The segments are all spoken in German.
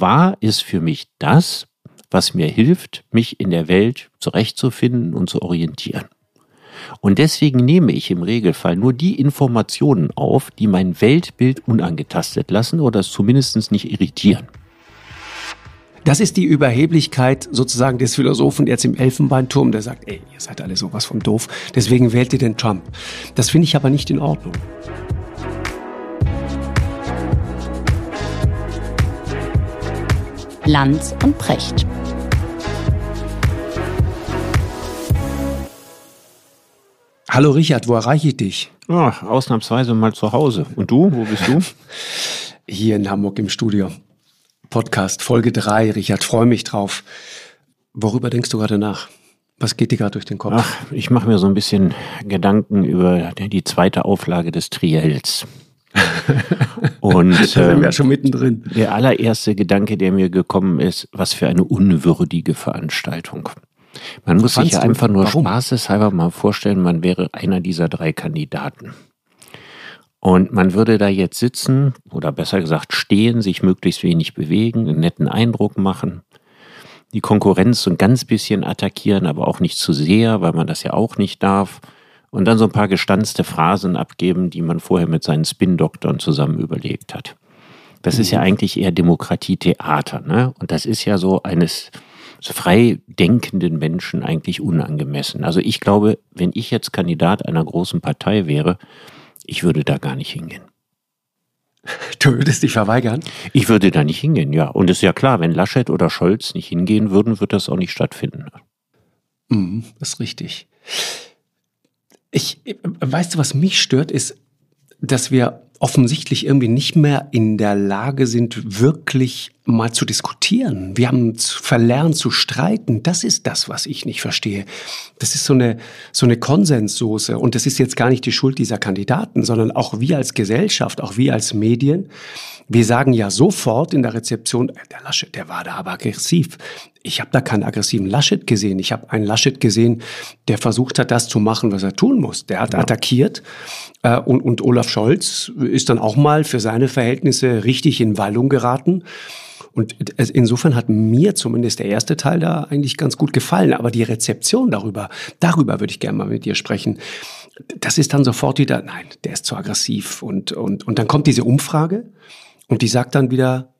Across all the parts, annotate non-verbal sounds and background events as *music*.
wahr ist für mich das, was mir hilft, mich in der Welt zurechtzufinden und zu orientieren. Und deswegen nehme ich im Regelfall nur die Informationen auf, die mein Weltbild unangetastet lassen oder es zumindest nicht irritieren. Das ist die Überheblichkeit sozusagen des Philosophen jetzt im Elfenbeinturm, der sagt, ey, ihr seid alle sowas von doof, deswegen wählt ihr den Trump. Das finde ich aber nicht in Ordnung. Lanz und Precht. Hallo Richard, wo erreiche ich dich? Ja, ausnahmsweise mal zu Hause. Und du, wo bist du? *laughs* Hier in Hamburg im Studio. Podcast, Folge 3. Richard, freue mich drauf. Worüber denkst du gerade nach? Was geht dir gerade durch den Kopf? Ach, ich mache mir so ein bisschen Gedanken über die zweite Auflage des Triels. Und da sind wir ja schon mittendrin. Der allererste Gedanke, der mir gekommen ist, was für eine unwürdige Veranstaltung. Man muss sich ja einfach nur Warum? spaßeshalber mal vorstellen, man wäre einer dieser drei Kandidaten. Und man würde da jetzt sitzen oder besser gesagt stehen, sich möglichst wenig bewegen, einen netten Eindruck machen, die Konkurrenz so ein ganz bisschen attackieren, aber auch nicht zu sehr, weil man das ja auch nicht darf. Und dann so ein paar gestanzte Phrasen abgeben, die man vorher mit seinen Spin-Doktoren zusammen überlegt hat. Das mhm. ist ja mhm. eigentlich eher Demokratietheater, ne? Und das ist ja so eines frei denkenden Menschen eigentlich unangemessen. Also ich glaube, wenn ich jetzt Kandidat einer großen Partei wäre, ich würde da gar nicht hingehen. *laughs* Du würdest dich verweigern? Ich würde da nicht hingehen, ja. Und es ist ja klar, wenn Laschet oder Scholz nicht hingehen würden, wird das auch nicht stattfinden. Mhm, das ist richtig. Ich, weißt du, was mich stört, ist, dass wir offensichtlich irgendwie nicht mehr in der Lage sind, wirklich mal zu diskutieren. Wir haben verlernt zu streiten. Das ist das, was ich nicht verstehe. Das ist so eine, so eine Konsenssoße. Und das ist jetzt gar nicht die Schuld dieser Kandidaten, sondern auch wir als Gesellschaft, auch wir als Medien. Wir sagen ja sofort in der Rezeption, äh, der Laschet, der war da aber aggressiv. Ich habe da keinen aggressiven Laschet gesehen. Ich habe einen Laschet gesehen, der versucht hat, das zu machen, was er tun muss. Der hat ja. attackiert. Äh, und, und Olaf Scholz ist dann auch mal für seine Verhältnisse richtig in Wallung geraten. Und insofern hat mir zumindest der erste Teil da eigentlich ganz gut gefallen. Aber die Rezeption darüber, darüber würde ich gerne mal mit dir sprechen. Das ist dann sofort wieder, nein, der ist zu aggressiv. Und, und, und dann kommt diese Umfrage und die sagt dann wieder,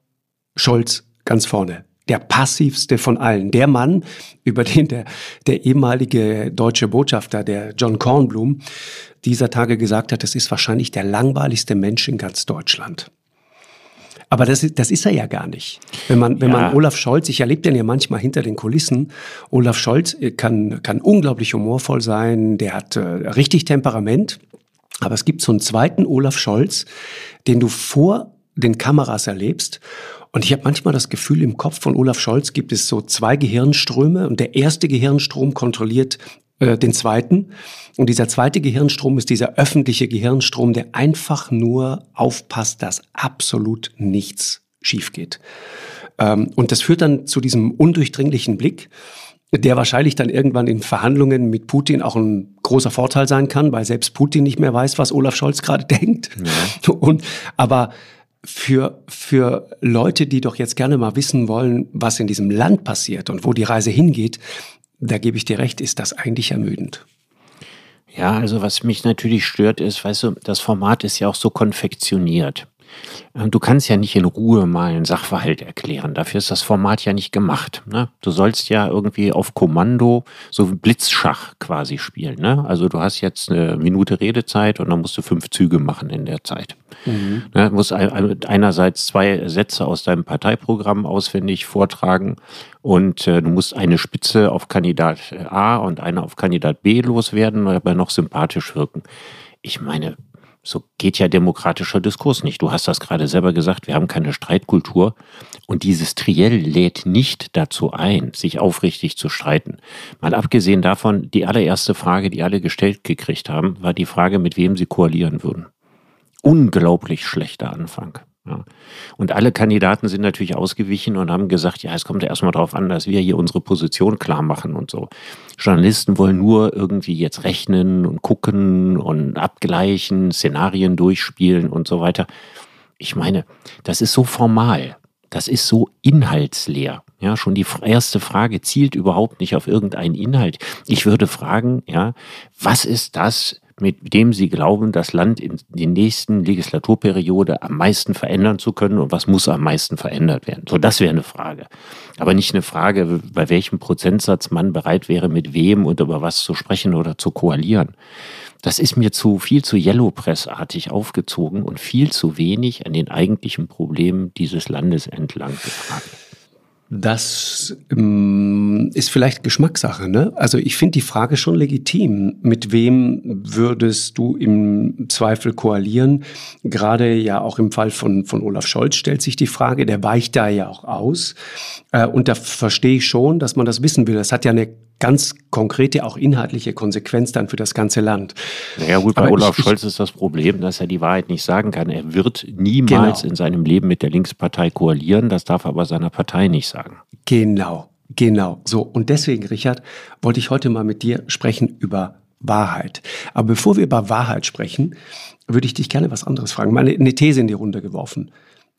Scholz ganz vorne. Der passivste von allen. Der Mann, über den der, der ehemalige deutsche Botschafter, der John Kornblum, dieser Tage gesagt hat, das ist wahrscheinlich der langweiligste Mensch in ganz Deutschland. Aber das, das ist er ja gar nicht. Wenn man, wenn ja. man Olaf Scholz, ich erlebe den ja manchmal hinter den Kulissen. Olaf Scholz äh, kann, kann unglaublich humorvoll sein, der hat äh, richtig Temperament. Aber es gibt so einen zweiten Olaf Scholz, den du vor den Kameras erlebst. Und ich habe manchmal das Gefühl, im Kopf von Olaf Scholz gibt es so zwei Gehirnströme und der erste Gehirnstrom kontrolliert äh, den zweiten. Und dieser zweite Gehirnstrom ist dieser öffentliche Gehirnstrom, der einfach nur aufpasst, dass absolut nichts schief geht. Ähm, und das führt dann zu diesem undurchdringlichen Blick, der wahrscheinlich dann irgendwann in Verhandlungen mit Putin auch ein großer Vorteil sein kann, weil selbst Putin nicht mehr weiß, was Olaf Scholz gerade *laughs* denkt. Ja. Und, aber für, für Leute, die doch jetzt gerne mal wissen wollen, was in diesem Land passiert und wo die Reise hingeht, da gebe ich dir recht, ist das eigentlich ermüdend. Ja, also was mich natürlich stört ist, weißt du, das Format ist ja auch so konfektioniert. Äh, du kannst ja nicht in Ruhe mal einen Sachverhalt erklären. Dafür ist das Format ja nicht gemacht. Ne? Du sollst ja irgendwie auf Kommando so Blitzschach quasi spielen. Ne? Also du hast jetzt eine Minute Redezeit und dann musst du fünf Züge machen in der Zeit. Mhm. Ne? Du musst einerseits zwei Sätze aus deinem Parteiprogramm auswendig vortragen und äh, du musst eine Spitze auf Kandidat A und eine auf Kandidat B loswerden, aber noch sympathisch wirken. Ich meine, so geht ja demokratischer Diskurs nicht. Du hast das gerade selber gesagt, wir haben keine Streitkultur. Und dieses Triell lädt nicht dazu ein, sich aufrichtig zu streiten. Mal abgesehen davon, die allererste Frage, die alle gestellt gekriegt haben, war die Frage, mit wem sie koalieren würden. Unglaublich schlechter Anfang. Ja. Und alle Kandidaten sind natürlich ausgewichen und haben gesagt, ja, es kommt ja erstmal darauf an, dass wir hier unsere Position klar machen und so. Journalisten wollen nur irgendwie jetzt rechnen und gucken und abgleichen, Szenarien durchspielen und so weiter. Ich meine, das ist so formal. das ist so inhaltsleer. Ja, schon die erste Frage zielt überhaupt nicht auf irgendeinen Inhalt. Ich würde fragen, ja, was ist das, mit dem Sie glauben, das Land in der nächsten Legislaturperiode am meisten verändern zu können und was muss am meisten verändert werden? So, das wäre eine Frage. Aber nicht eine Frage, bei welchem Prozentsatz man bereit wäre, mit wem und über was zu sprechen oder zu koalieren. Das ist mir zu viel zu Yellow Press-artig aufgezogen und viel zu wenig an den eigentlichen Problemen dieses Landes entlang gefragt. Das ähm, ist vielleicht Geschmackssache. Ne? Also ich finde die Frage schon legitim. Mit wem würdest du im Zweifel koalieren? Gerade ja auch im Fall von, von Olaf Scholz stellt sich die Frage, der weicht da ja auch aus. Äh, und da verstehe ich schon, dass man das wissen will. Das hat ja eine ganz konkrete, auch inhaltliche Konsequenz dann für das ganze Land. Naja gut, bei Aber Olaf ich, Scholz ist das Problem, dass er die Wahrheit nicht sagen kann. Er wird niemals genau. in seinem Leben mit der Linkspartei koalieren, das darf aber seiner Partei nicht sagen. Genau, genau. So, und deswegen, Richard, wollte ich heute mal mit dir sprechen über Wahrheit. Aber bevor wir über Wahrheit sprechen, würde ich dich gerne was anderes fragen. Mal eine These in die Runde geworfen.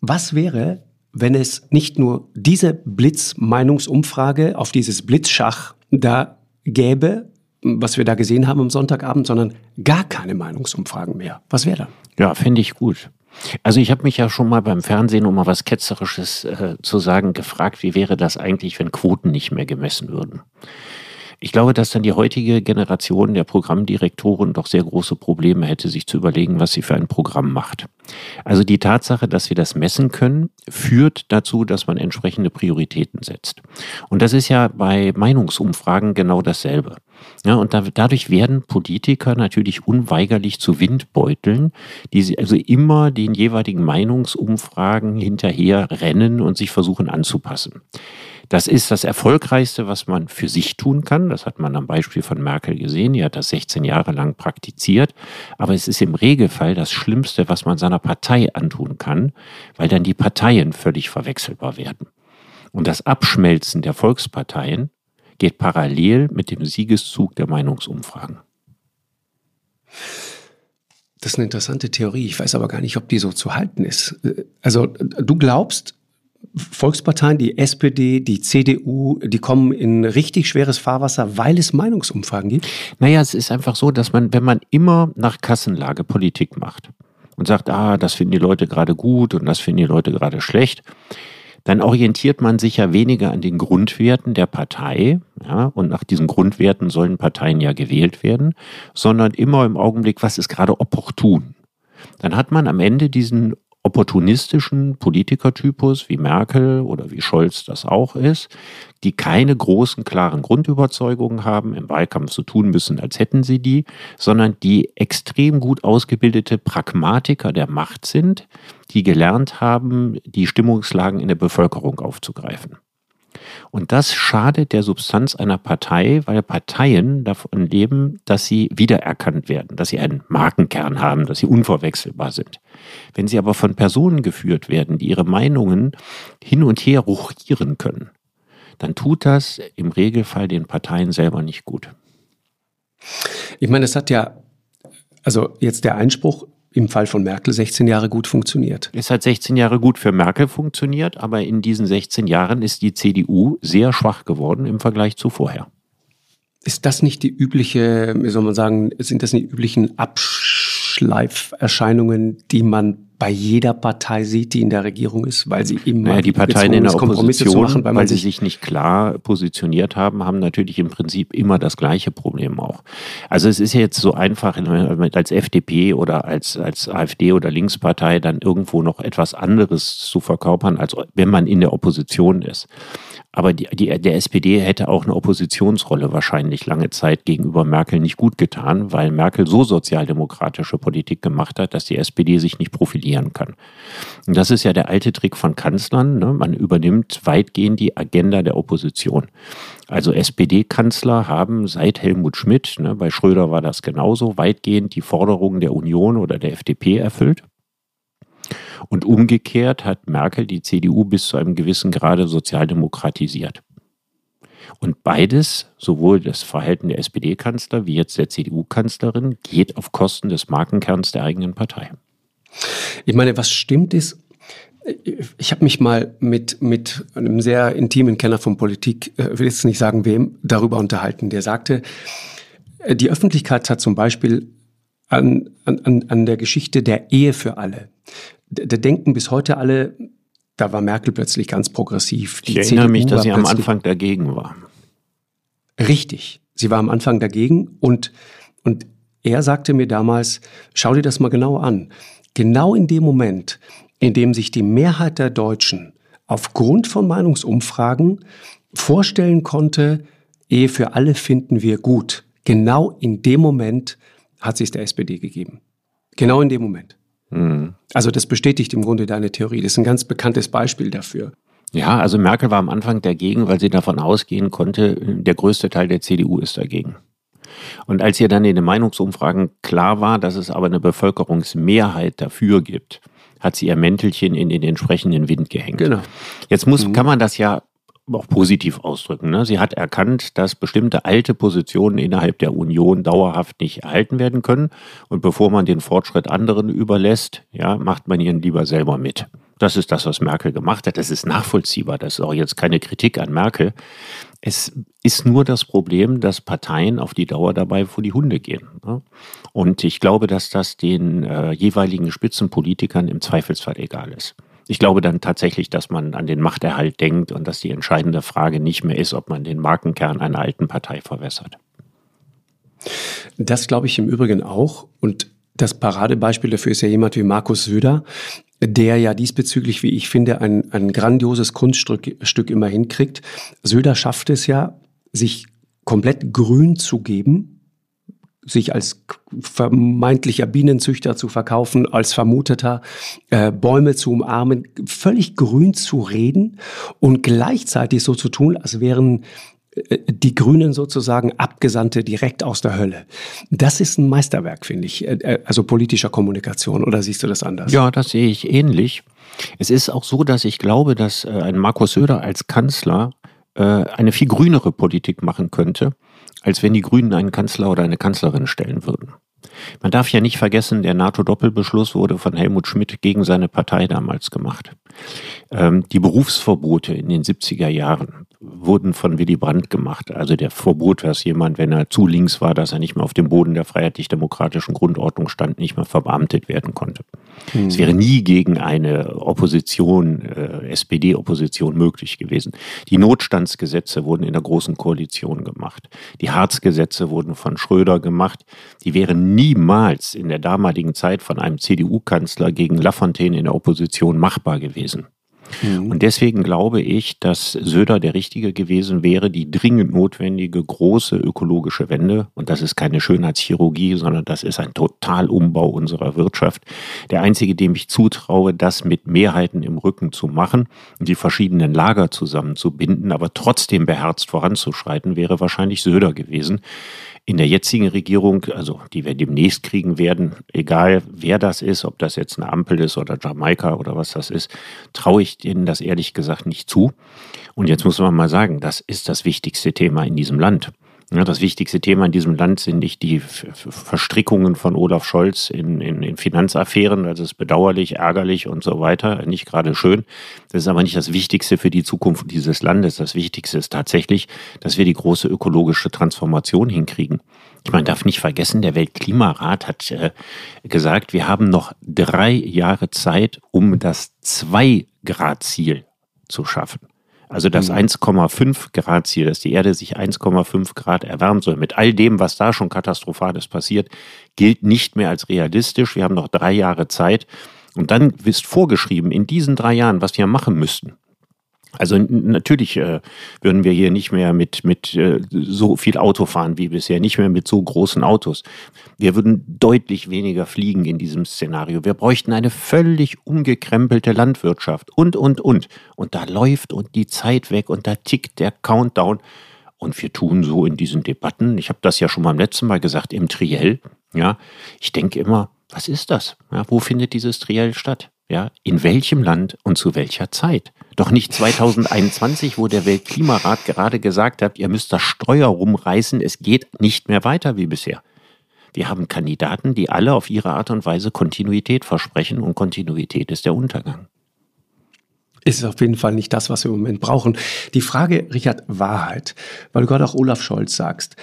Was wäre, wenn es nicht nur diese Blitzmeinungsumfrage auf dieses Blitzschach da gäbe, was wir da gesehen haben am Sonntagabend, sondern gar keine Meinungsumfragen mehr. Was wäre da? Ja, fände ich gut. Also ich habe mich ja schon mal beim Fernsehen, um mal was Ketzerisches äh, zu sagen, gefragt, wie wäre das eigentlich, wenn Quoten nicht mehr gemessen würden. Ich glaube, dass dann die heutige Generation der Programmdirektoren doch sehr große Probleme hätte, sich zu überlegen, was sie für ein Programm macht. Also die Tatsache, dass wir das messen können, führt dazu, dass man entsprechende Prioritäten setzt. Und das ist ja bei Meinungsumfragen genau dasselbe. Ja, und da, dadurch werden Politiker natürlich unweigerlich zu Windbeuteln, die sie also immer den jeweiligen Meinungsumfragen hinterher rennen und sich versuchen anzupassen. Das ist das Erfolgreichste, was man für sich tun kann. Das hat man am Beispiel von Merkel gesehen. Die hat das 16 Jahre lang praktiziert. Aber es ist im Regelfall das Schlimmste, was man seiner Partei antun kann, weil dann die Parteien völlig verwechselbar werden. Und das Abschmelzen der Volksparteien geht parallel mit dem Siegeszug der Meinungsumfragen. Das ist eine interessante Theorie. Ich weiß aber gar nicht, ob die so zu halten ist. Also du glaubst, Volksparteien, die SPD, die CDU, die kommen in richtig schweres Fahrwasser, weil es Meinungsumfragen gibt? Naja, es ist einfach so, dass man, wenn man immer nach Kassenlage Politik macht und sagt, ah, das finden die Leute gerade gut und das finden die Leute gerade schlecht, dann orientiert man sich ja weniger an den Grundwerten der Partei, ja, und nach diesen Grundwerten sollen Parteien ja gewählt werden, sondern immer im Augenblick, was ist gerade opportun. Dann hat man am Ende diesen opportunistischen Politikertypus wie Merkel oder wie Scholz das auch ist, die keine großen, klaren Grundüberzeugungen haben, im Wahlkampf so tun müssen, als hätten sie die, sondern die extrem gut ausgebildete Pragmatiker der Macht sind, die gelernt haben, die Stimmungslagen in der Bevölkerung aufzugreifen. Und das schadet der Substanz einer Partei, weil Parteien davon leben, dass sie wiedererkannt werden, dass sie einen Markenkern haben, dass sie unverwechselbar sind. Wenn sie aber von Personen geführt werden, die ihre Meinungen hin und her ruchieren können, dann tut das im Regelfall den Parteien selber nicht gut. Ich meine, es hat ja, also jetzt der Einspruch, im Fall von Merkel 16 Jahre gut funktioniert. Es hat 16 Jahre gut für Merkel funktioniert, aber in diesen 16 Jahren ist die CDU sehr schwach geworden im Vergleich zu vorher. Ist das nicht die übliche, wie soll man sagen, sind das nicht die üblichen Abschleiferscheinungen, die man bei jeder Partei sieht, die in der Regierung ist, weil sie immer naja, die Parteien in der Opposition, machen, weil, weil sie sich nicht klar positioniert haben, haben natürlich im Prinzip immer das gleiche Problem auch. Also es ist jetzt so einfach, als FDP oder als, als AfD oder Linkspartei dann irgendwo noch etwas anderes zu verkörpern, als wenn man in der Opposition ist. Aber die, die, der SPD hätte auch eine Oppositionsrolle wahrscheinlich lange Zeit gegenüber Merkel nicht gut getan, weil Merkel so sozialdemokratische Politik gemacht hat, dass die SPD sich nicht profilieren kann. Und das ist ja der alte Trick von Kanzlern. Ne? Man übernimmt weitgehend die Agenda der Opposition. Also SPD-Kanzler haben seit Helmut Schmidt, ne, bei Schröder war das genauso, weitgehend die Forderungen der Union oder der FDP erfüllt. Und umgekehrt hat Merkel die CDU bis zu einem gewissen Grade sozialdemokratisiert. Und beides, sowohl das Verhalten der SPD-Kanzler wie jetzt der CDU-Kanzlerin, geht auf Kosten des Markenkerns der eigenen Partei. Ich meine, was stimmt ist, ich habe mich mal mit, mit einem sehr intimen Kenner von Politik, äh, will jetzt nicht sagen wem, darüber unterhalten. Der sagte, äh, die Öffentlichkeit hat zum Beispiel an, an, an der Geschichte der Ehe für alle. Da denken bis heute alle, da war Merkel plötzlich ganz progressiv. Die ich erinnere CDU mich, dass sie am Anfang dagegen war. Richtig. Sie war am Anfang dagegen und, und er sagte mir damals, schau dir das mal genau an. Genau in dem Moment, in dem sich die Mehrheit der Deutschen aufgrund von Meinungsumfragen vorstellen konnte, Ehe für alle finden wir gut. Genau in dem Moment hat sie es der SPD gegeben. Genau in dem Moment. Mhm. Also das bestätigt im Grunde deine Theorie. Das ist ein ganz bekanntes Beispiel dafür. Ja, also Merkel war am Anfang dagegen, weil sie davon ausgehen konnte, der größte Teil der CDU ist dagegen. Und als ihr dann in den Meinungsumfragen klar war, dass es aber eine Bevölkerungsmehrheit dafür gibt, hat sie ihr Mäntelchen in den entsprechenden Wind gehängt. Genau. Jetzt muss, mhm. kann man das ja auch positiv ausdrücken. Ne? Sie hat erkannt, dass bestimmte alte Positionen innerhalb der Union dauerhaft nicht erhalten werden können. Und bevor man den Fortschritt anderen überlässt, ja, macht man ihn lieber selber mit. Das ist das, was Merkel gemacht hat. Das ist nachvollziehbar. Das ist auch jetzt keine Kritik an Merkel. Es ist nur das Problem, dass Parteien auf die Dauer dabei vor die Hunde gehen. Ne? Und ich glaube, dass das den äh, jeweiligen Spitzenpolitikern im Zweifelsfall egal ist. Ich glaube dann tatsächlich, dass man an den Machterhalt denkt und dass die entscheidende Frage nicht mehr ist, ob man den Markenkern einer alten Partei verwässert. Das glaube ich im Übrigen auch. Und das Paradebeispiel dafür ist ja jemand wie Markus Söder, der ja diesbezüglich, wie ich finde, ein, ein grandioses Kunststück Stück immer hinkriegt. Söder schafft es ja, sich komplett grün zu geben, sich als vermeintlicher Bienenzüchter zu verkaufen, als Vermuteter äh, Bäume zu umarmen, völlig grün zu reden und gleichzeitig so zu tun, als wären äh, die Grünen sozusagen Abgesandte direkt aus der Hölle. Das ist ein Meisterwerk, finde ich, äh, äh, also politischer Kommunikation. Oder siehst du das anders? Ja, das sehe ich ähnlich. Es ist auch so, dass ich glaube, dass ein Markus Söder als Kanzler eine viel grünere Politik machen könnte als wenn die Grünen einen Kanzler oder eine Kanzlerin stellen würden. Man darf ja nicht vergessen, der NATO-Doppelbeschluss wurde von Helmut Schmidt gegen seine Partei damals gemacht. Ähm, die Berufsverbote in den 70er Jahren wurden von Willy Brandt gemacht. Also der Verbot, dass jemand, wenn er zu links war, dass er nicht mehr auf dem Boden der freiheitlich-demokratischen Grundordnung stand, nicht mehr verbeamtet werden konnte. Mhm. Es wäre nie gegen eine Opposition, äh, SPD-Opposition möglich gewesen. Die Notstandsgesetze wurden in der Großen Koalition gemacht. Die Harz-Gesetze wurden von Schröder gemacht. Die wären niemals in der damaligen Zeit von einem CDU-Kanzler gegen Lafontaine in der Opposition machbar gewesen. Mhm. Und deswegen glaube ich, dass Söder der Richtige gewesen wäre, die dringend notwendige große ökologische Wende, und das ist keine Schönheitschirurgie, sondern das ist ein Totalumbau unserer Wirtschaft. Der einzige, dem ich zutraue, das mit Mehrheiten im Rücken zu machen und die verschiedenen Lager zusammenzubinden, aber trotzdem beherzt voranzuschreiten, wäre wahrscheinlich Söder gewesen in der jetzigen Regierung, also die wir demnächst kriegen werden, egal wer das ist, ob das jetzt eine Ampel ist oder Jamaika oder was das ist, traue ich denen das ehrlich gesagt nicht zu. Und jetzt muss man mal sagen, das ist das wichtigste Thema in diesem Land. Das wichtigste Thema in diesem Land sind nicht die Verstrickungen von Olaf Scholz in, in, in Finanzaffären. Das ist bedauerlich, ärgerlich und so weiter. Nicht gerade schön. Das ist aber nicht das Wichtigste für die Zukunft dieses Landes. Das Wichtigste ist tatsächlich, dass wir die große ökologische Transformation hinkriegen. Man darf nicht vergessen, der Weltklimarat hat äh, gesagt, wir haben noch drei Jahre Zeit, um das Zwei-Grad-Ziel zu schaffen. Also das 1,5 mhm. Grad Ziel, dass die Erde sich 1,5 Grad erwärmen soll, mit all dem, was da schon katastrophales passiert, gilt nicht mehr als realistisch. Wir haben noch drei Jahre Zeit. Und dann ist vorgeschrieben, in diesen drei Jahren, was wir machen müssten. Also natürlich äh, würden wir hier nicht mehr mit, mit äh, so viel Auto fahren wie bisher, nicht mehr mit so großen Autos. Wir würden deutlich weniger fliegen in diesem Szenario. Wir bräuchten eine völlig umgekrempelte Landwirtschaft und, und, und. Und da läuft und die Zeit weg und da tickt der Countdown. Und wir tun so in diesen Debatten, ich habe das ja schon mal im letzten Mal gesagt, im Triell, ja, ich denke immer, was ist das? Ja, wo findet dieses Triell statt? Ja, in welchem Land und zu welcher Zeit? Doch nicht 2021, wo der Weltklimarat gerade gesagt hat, ihr müsst das Steuer rumreißen, es geht nicht mehr weiter wie bisher. Wir haben Kandidaten, die alle auf ihre Art und Weise Kontinuität versprechen und Kontinuität ist der Untergang. ist auf jeden Fall nicht das, was wir im Moment brauchen. Die Frage, Richard, Wahrheit, weil du gerade auch Olaf Scholz sagst.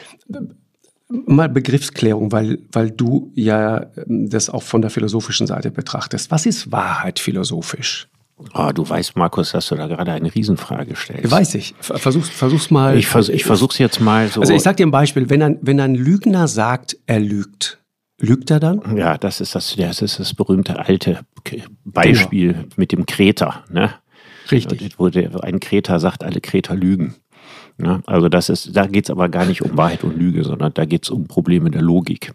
Mal Begriffsklärung, weil, weil du ja ähm, das auch von der philosophischen Seite betrachtest. Was ist Wahrheit philosophisch? Oh, du weißt, Markus, dass du da gerade eine Riesenfrage stellst. Weiß ich. Versuch's, versuch's mal. Ich, vers ich versuch's jetzt mal so. Also ich sag dir ein Beispiel. Wenn ein, wenn ein Lügner sagt, er lügt, lügt er dann? Ja, das ist das, das ist das berühmte alte Beispiel genau. mit dem Kreter, ne? Richtig. Wo der, ein Kreter sagt, alle Kreter lügen. Ja, also das ist, da geht es aber gar nicht um Wahrheit und Lüge, sondern da geht es um Probleme der Logik.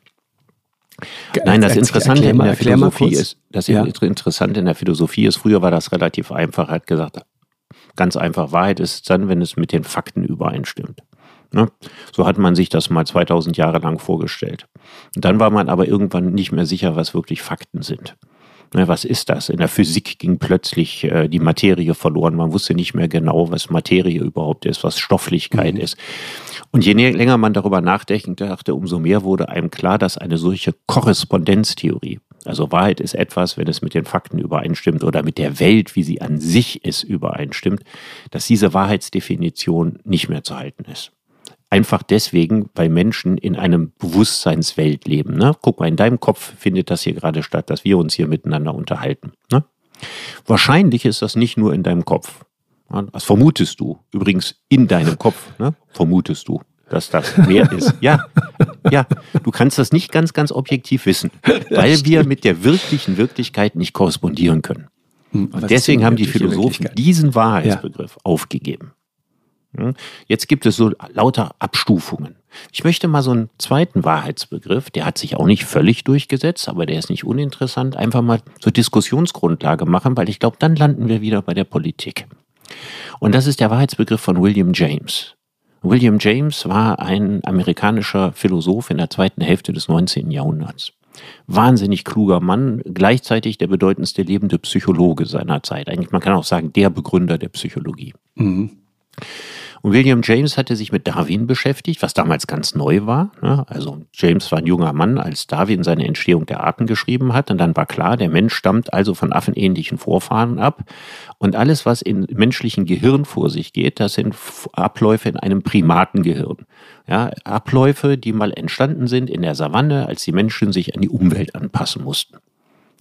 Nein, das Interessante in der Philosophie ist, das ja. Interessante in der Philosophie ist, früher war das relativ einfach, er hat gesagt, ganz einfach, Wahrheit ist dann, wenn es mit den Fakten übereinstimmt. Ne? So hat man sich das mal 2000 Jahre lang vorgestellt. Und dann war man aber irgendwann nicht mehr sicher, was wirklich Fakten sind. Ne, was ist das? In der Physik ging plötzlich äh, die Materie verloren. Man wusste nicht mehr genau, was Materie überhaupt ist, was Stofflichkeit mhm. ist. Und je länger man darüber nachdachte, umso mehr wurde einem klar, dass eine solche Korrespondenztheorie, also Wahrheit ist etwas, wenn es mit den Fakten übereinstimmt oder mit der Welt, wie sie an sich ist, übereinstimmt, dass diese Wahrheitsdefinition nicht mehr zu halten ist. Einfach deswegen, weil Menschen in einem Bewusstseinswelt leben. Ne? Guck mal, in deinem Kopf findet das hier gerade statt, dass wir uns hier miteinander unterhalten. Ne? Wahrscheinlich ist das nicht nur in deinem Kopf. Was vermutest du? Übrigens in deinem Kopf, ne? vermutest du, dass das mehr ist. *laughs* Ja, ja, du kannst das nicht ganz, ganz objektiv wissen, *laughs* weil wir mit der wirklichen Wirklichkeit nicht korrespondieren können. Hm, Und deswegen haben die Philosophen diesen Wahrheitsbegriff ja. aufgegeben. Hm? Jetzt gibt es so lauter Abstufungen. Ich möchte mal so einen zweiten Wahrheitsbegriff, der hat sich auch nicht völlig durchgesetzt, aber der ist nicht uninteressant, einfach mal zur Diskussionsgrundlage machen, weil ich glaube, dann landen wir wieder bei der Politik. Und das ist der Wahrheitsbegriff von William James. William James war ein amerikanischer Philosoph in der zweiten Hälfte des 19. Jahrhunderts. Wahnsinnig kluger Mann, gleichzeitig der bedeutendste lebende Psychologe seiner Zeit. Eigentlich, man kann auch sagen, der Begründer der Psychologie. Mhm. Und William James hatte sich mit Darwin beschäftigt, was damals ganz neu war. Ne? Also James war ein junger Mann, als Darwin seine Entstehung der Arten geschrieben hat. Und dann war klar, der Mensch stammt also von affenähnlichen Vorfahren ab. Und alles, was im menschlichen Gehirn vor sich geht, das sind Abläufe in einem Primatengehirn. Ja, Abläufe, die mal entstanden sind in der Savanne, als die Menschen sich an die Umwelt anpassen mussten.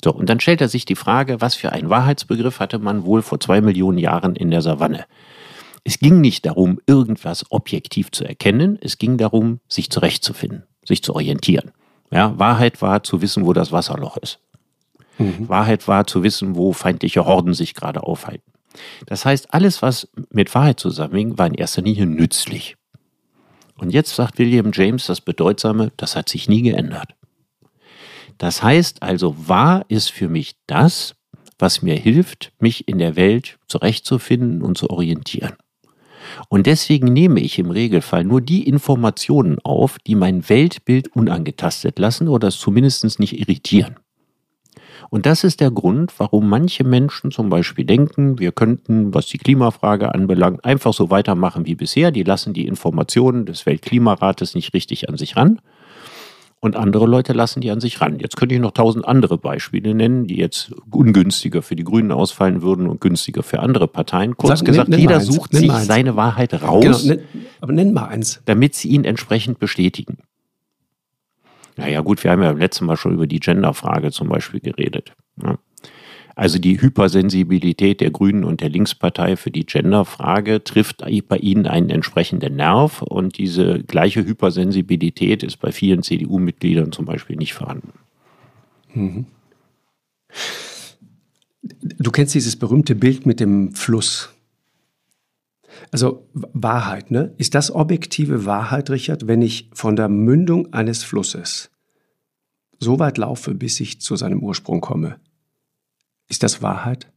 So, und dann stellt er sich die Frage, was für einen Wahrheitsbegriff hatte man wohl vor zwei Millionen Jahren in der Savanne? Es ging nicht darum, irgendwas objektiv zu erkennen, es ging darum, sich zurechtzufinden, sich zu orientieren. Ja, Wahrheit war zu wissen, wo das Wasserloch ist. Mhm. Wahrheit war zu wissen, wo feindliche Horden sich gerade aufhalten. Das heißt, alles, was mit Wahrheit zusammenhing, war in erster Linie nützlich. Und jetzt sagt William James das Bedeutsame, das hat sich nie geändert. Das heißt also, wahr ist für mich das, was mir hilft, mich in der Welt zurechtzufinden und zu orientieren. Und deswegen nehme ich im Regelfall nur die Informationen auf, die mein Weltbild unangetastet lassen oder es zumindest nicht irritieren. Und das ist der Grund, warum manche Menschen zum Beispiel denken, wir könnten, was die Klimafrage anbelangt, einfach so weitermachen wie bisher. Die lassen die Informationen des Weltklimarates nicht richtig an sich ran und andere Leute lassen die an sich ran. Jetzt könnte ich noch tausend andere Beispiele nennen, die jetzt ungünstiger für die Grünen ausfallen würden und günstiger für andere Parteien. Kurz Sag, gesagt, nenn, nenn jeder sucht sich seine Wahrheit raus, genau, nenn, aber nenn mal eins. damit sie ihn entsprechend bestätigen. Naja gut, wir haben ja letztes Mal schon über die Genderfrage zum Beispiel geredet. Ne? Also die Hypersensibilität der Grünen und der Linkspartei für die Genderfrage trifft bei ihnen einen entsprechenden Nerv und diese gleiche Hypersensibilität ist bei vielen CDU-Mitgliedern zum Beispiel nicht vorhanden. Mhm. Du kennst dieses berühmte Bild mit dem Fluss. Also Wahrheit, ne? Ist das objektive Wahrheit, Richard, wenn ich von der Mündung eines Flusses so weit laufe, bis ich zu seinem Ursprung komme? Ist das Wahrheit?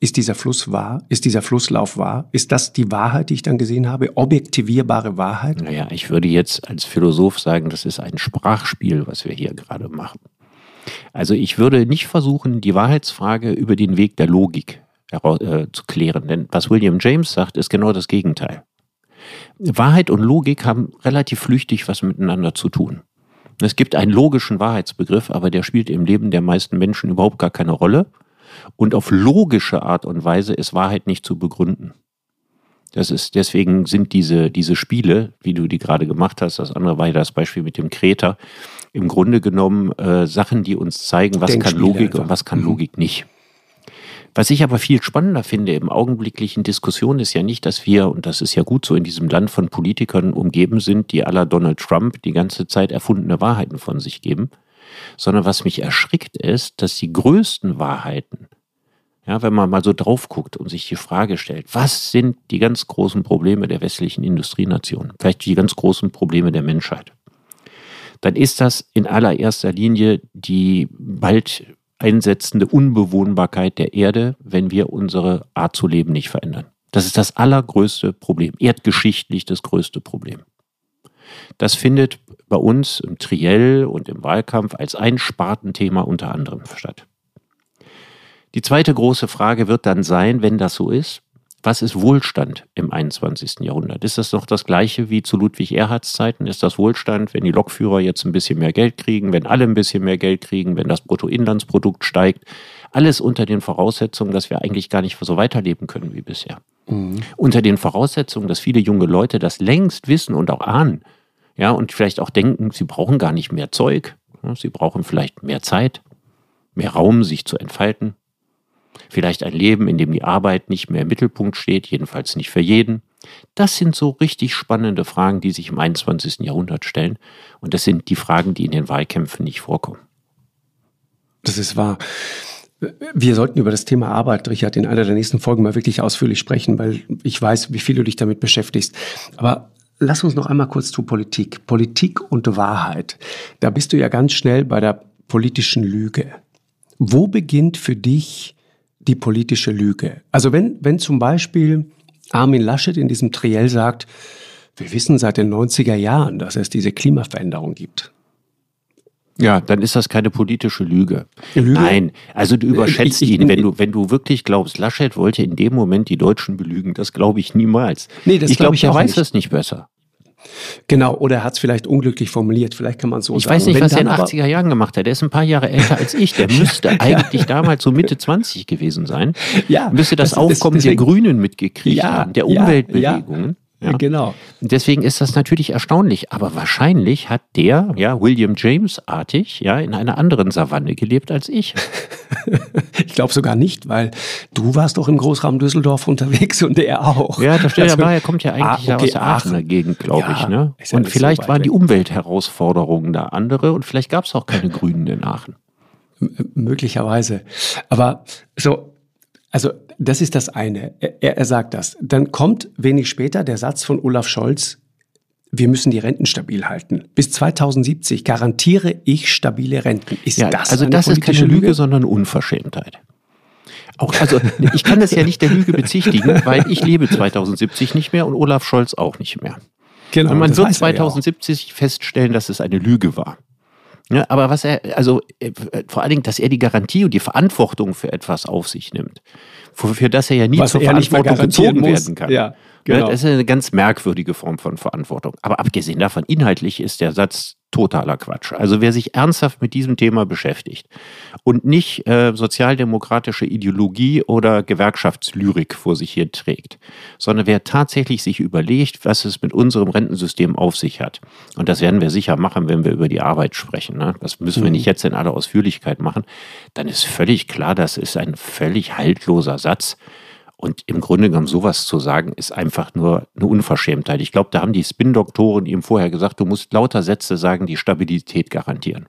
Ist dieser Fluss wahr? Ist dieser Flusslauf wahr? Ist das die Wahrheit, die ich dann gesehen habe? Objektivierbare Wahrheit? Naja, ich würde jetzt als Philosoph sagen, das ist ein Sprachspiel, was wir hier gerade machen. Also ich würde nicht versuchen, die Wahrheitsfrage über den Weg der Logik äh, zu klären. Denn was William James sagt, ist genau das Gegenteil. Wahrheit und Logik haben relativ flüchtig was miteinander zu tun. Es gibt einen logischen Wahrheitsbegriff, aber der spielt im Leben der meisten Menschen überhaupt gar keine Rolle. Und auf logische Art und Weise ist Wahrheit nicht zu begründen. Das ist, deswegen sind diese, diese Spiele, wie du die gerade gemacht hast, das andere war ja das Beispiel mit dem Kreter, im Grunde genommen äh, Sachen, die uns zeigen, was kann Logik einfach. und was kann mhm. Logik nicht. Was ich aber viel spannender finde im augenblicklichen Diskussion ist ja nicht, dass wir, und das ist ja gut so, in diesem Land von Politikern umgeben sind, die aller Donald Trump die ganze Zeit erfundene Wahrheiten von sich geben, sondern was mich erschrickt ist, dass die größten Wahrheiten, ja, wenn man mal so drauf guckt und sich die Frage stellt, was sind die ganz großen Probleme der westlichen Industrienationen, vielleicht die ganz großen Probleme der Menschheit, dann ist das in allererster Linie die bald einsetzende Unbewohnbarkeit der Erde, wenn wir unsere Art zu leben nicht verändern. Das ist das allergrößte Problem, erdgeschichtlich das größte Problem. Das findet bei uns im Triell und im Wahlkampf als ein Spartenthema unter anderem statt. Die zweite große Frage wird dann sein, wenn das so ist, was ist Wohlstand im 21. Jahrhundert? Ist das noch das gleiche wie zu Ludwig Erhards Zeiten? Ist das Wohlstand, wenn die Lokführer jetzt ein bisschen mehr Geld kriegen, wenn alle ein bisschen mehr Geld kriegen, wenn das Bruttoinlandsprodukt steigt? Alles unter den Voraussetzungen, dass wir eigentlich gar nicht so weiterleben können wie bisher. Mhm. Unter den Voraussetzungen, dass viele junge Leute das längst wissen und auch ahnen. Ja, und vielleicht auch denken, sie brauchen gar nicht mehr Zeug. Sie brauchen vielleicht mehr Zeit, mehr Raum, sich zu entfalten. Vielleicht ein Leben, in dem die Arbeit nicht mehr im Mittelpunkt steht, jedenfalls nicht für jeden. Das sind so richtig spannende Fragen, die sich im 21. Jahrhundert stellen. Und das sind die Fragen, die in den Wahlkämpfen nicht vorkommen. Das ist wahr. Wir sollten über das Thema Arbeit, Richard, in einer der nächsten Folgen mal wirklich ausführlich sprechen, weil ich weiß, wie viel du dich damit beschäftigst. Aber lass uns noch einmal kurz zu Politik. Politik und Wahrheit. Da bist du ja ganz schnell bei der politischen Lüge. Wo beginnt für dich die politische Lüge. Also wenn, wenn zum Beispiel Armin Laschet in diesem Triell sagt, wir wissen seit den 90er Jahren, dass es diese Klimaveränderung gibt. Ja, dann ist das keine politische Lüge. Lüge? Nein, also du überschätzt ich, ich, ihn. Wenn du, wenn du wirklich glaubst, Laschet wollte in dem Moment die Deutschen belügen, das glaube ich niemals. Nee, das ich glaube, glaub, ich er weiß nicht. das nicht besser. Genau, oder er hat es vielleicht unglücklich formuliert. Vielleicht kann man so ich sagen. Ich weiß nicht, was er in den 80er Jahren gemacht hat. Er ist ein paar Jahre älter als ich. Der *laughs* müsste eigentlich damals so Mitte 20 gewesen sein. Ja, müsste das, das Aufkommen deswegen, der Grünen mitgekriegt ja, haben, der Umweltbewegungen. Ja, ja. Genau. Deswegen ist das natürlich erstaunlich. Aber wahrscheinlich hat der, ja, William James-artig, ja, in einer anderen Savanne gelebt als ich. *laughs* ich glaube sogar nicht, weil du warst doch im Großraum Düsseldorf unterwegs und er auch. Ja, da steht also, ja, er kommt ja eigentlich ah, okay, aus der Aachener Gegend, glaube ja, ich. Ne? Ja und vielleicht so waren die Umweltherausforderungen da andere und vielleicht gab es auch keine Grünen in Aachen. M möglicherweise. Aber so, also das ist das eine. Er, er sagt das. Dann kommt wenig später der Satz von Olaf Scholz, wir müssen die Renten stabil halten. Bis 2070 garantiere ich stabile Renten. Ist ja, das also das ist keine Lüge, Lüge, sondern Unverschämtheit. Auch, also ich kann das ja nicht der Lüge bezichtigen, *laughs* weil ich lebe 2070 nicht mehr und Olaf Scholz auch nicht mehr. Genau, und man wird 2070 ja feststellen, dass es eine Lüge war. Ja, aber was er, also äh, vor allen Dingen, dass er die Garantie und die Verantwortung für etwas auf sich nimmt, für, für das er ja nie was zur Verantwortung gezogen werden kann. Ja, genau. Das ist eine ganz merkwürdige Form von Verantwortung. Aber abgesehen davon, inhaltlich ist der Satz totaler Quatsch. Also wer sich ernsthaft mit diesem Thema beschäftigt und nicht äh, sozialdemokratische Ideologie oder Gewerkschaftslyrik vor sich hier trägt, sondern wer tatsächlich sich überlegt, was es mit unserem Rentensystem auf sich hat. Und das werden wir sicher machen, wenn wir über die Arbeit sprechen. Ne? Das müssen wir mhm. nicht jetzt in aller Ausführlichkeit machen. Dann ist völlig klar, das ist ein völlig haltloser Satz. Und im Grunde genommen sowas zu sagen, ist einfach nur eine Unverschämtheit. Ich glaube, da haben die Spin-Doktoren ihm vorher gesagt, du musst lauter Sätze sagen, die Stabilität garantieren.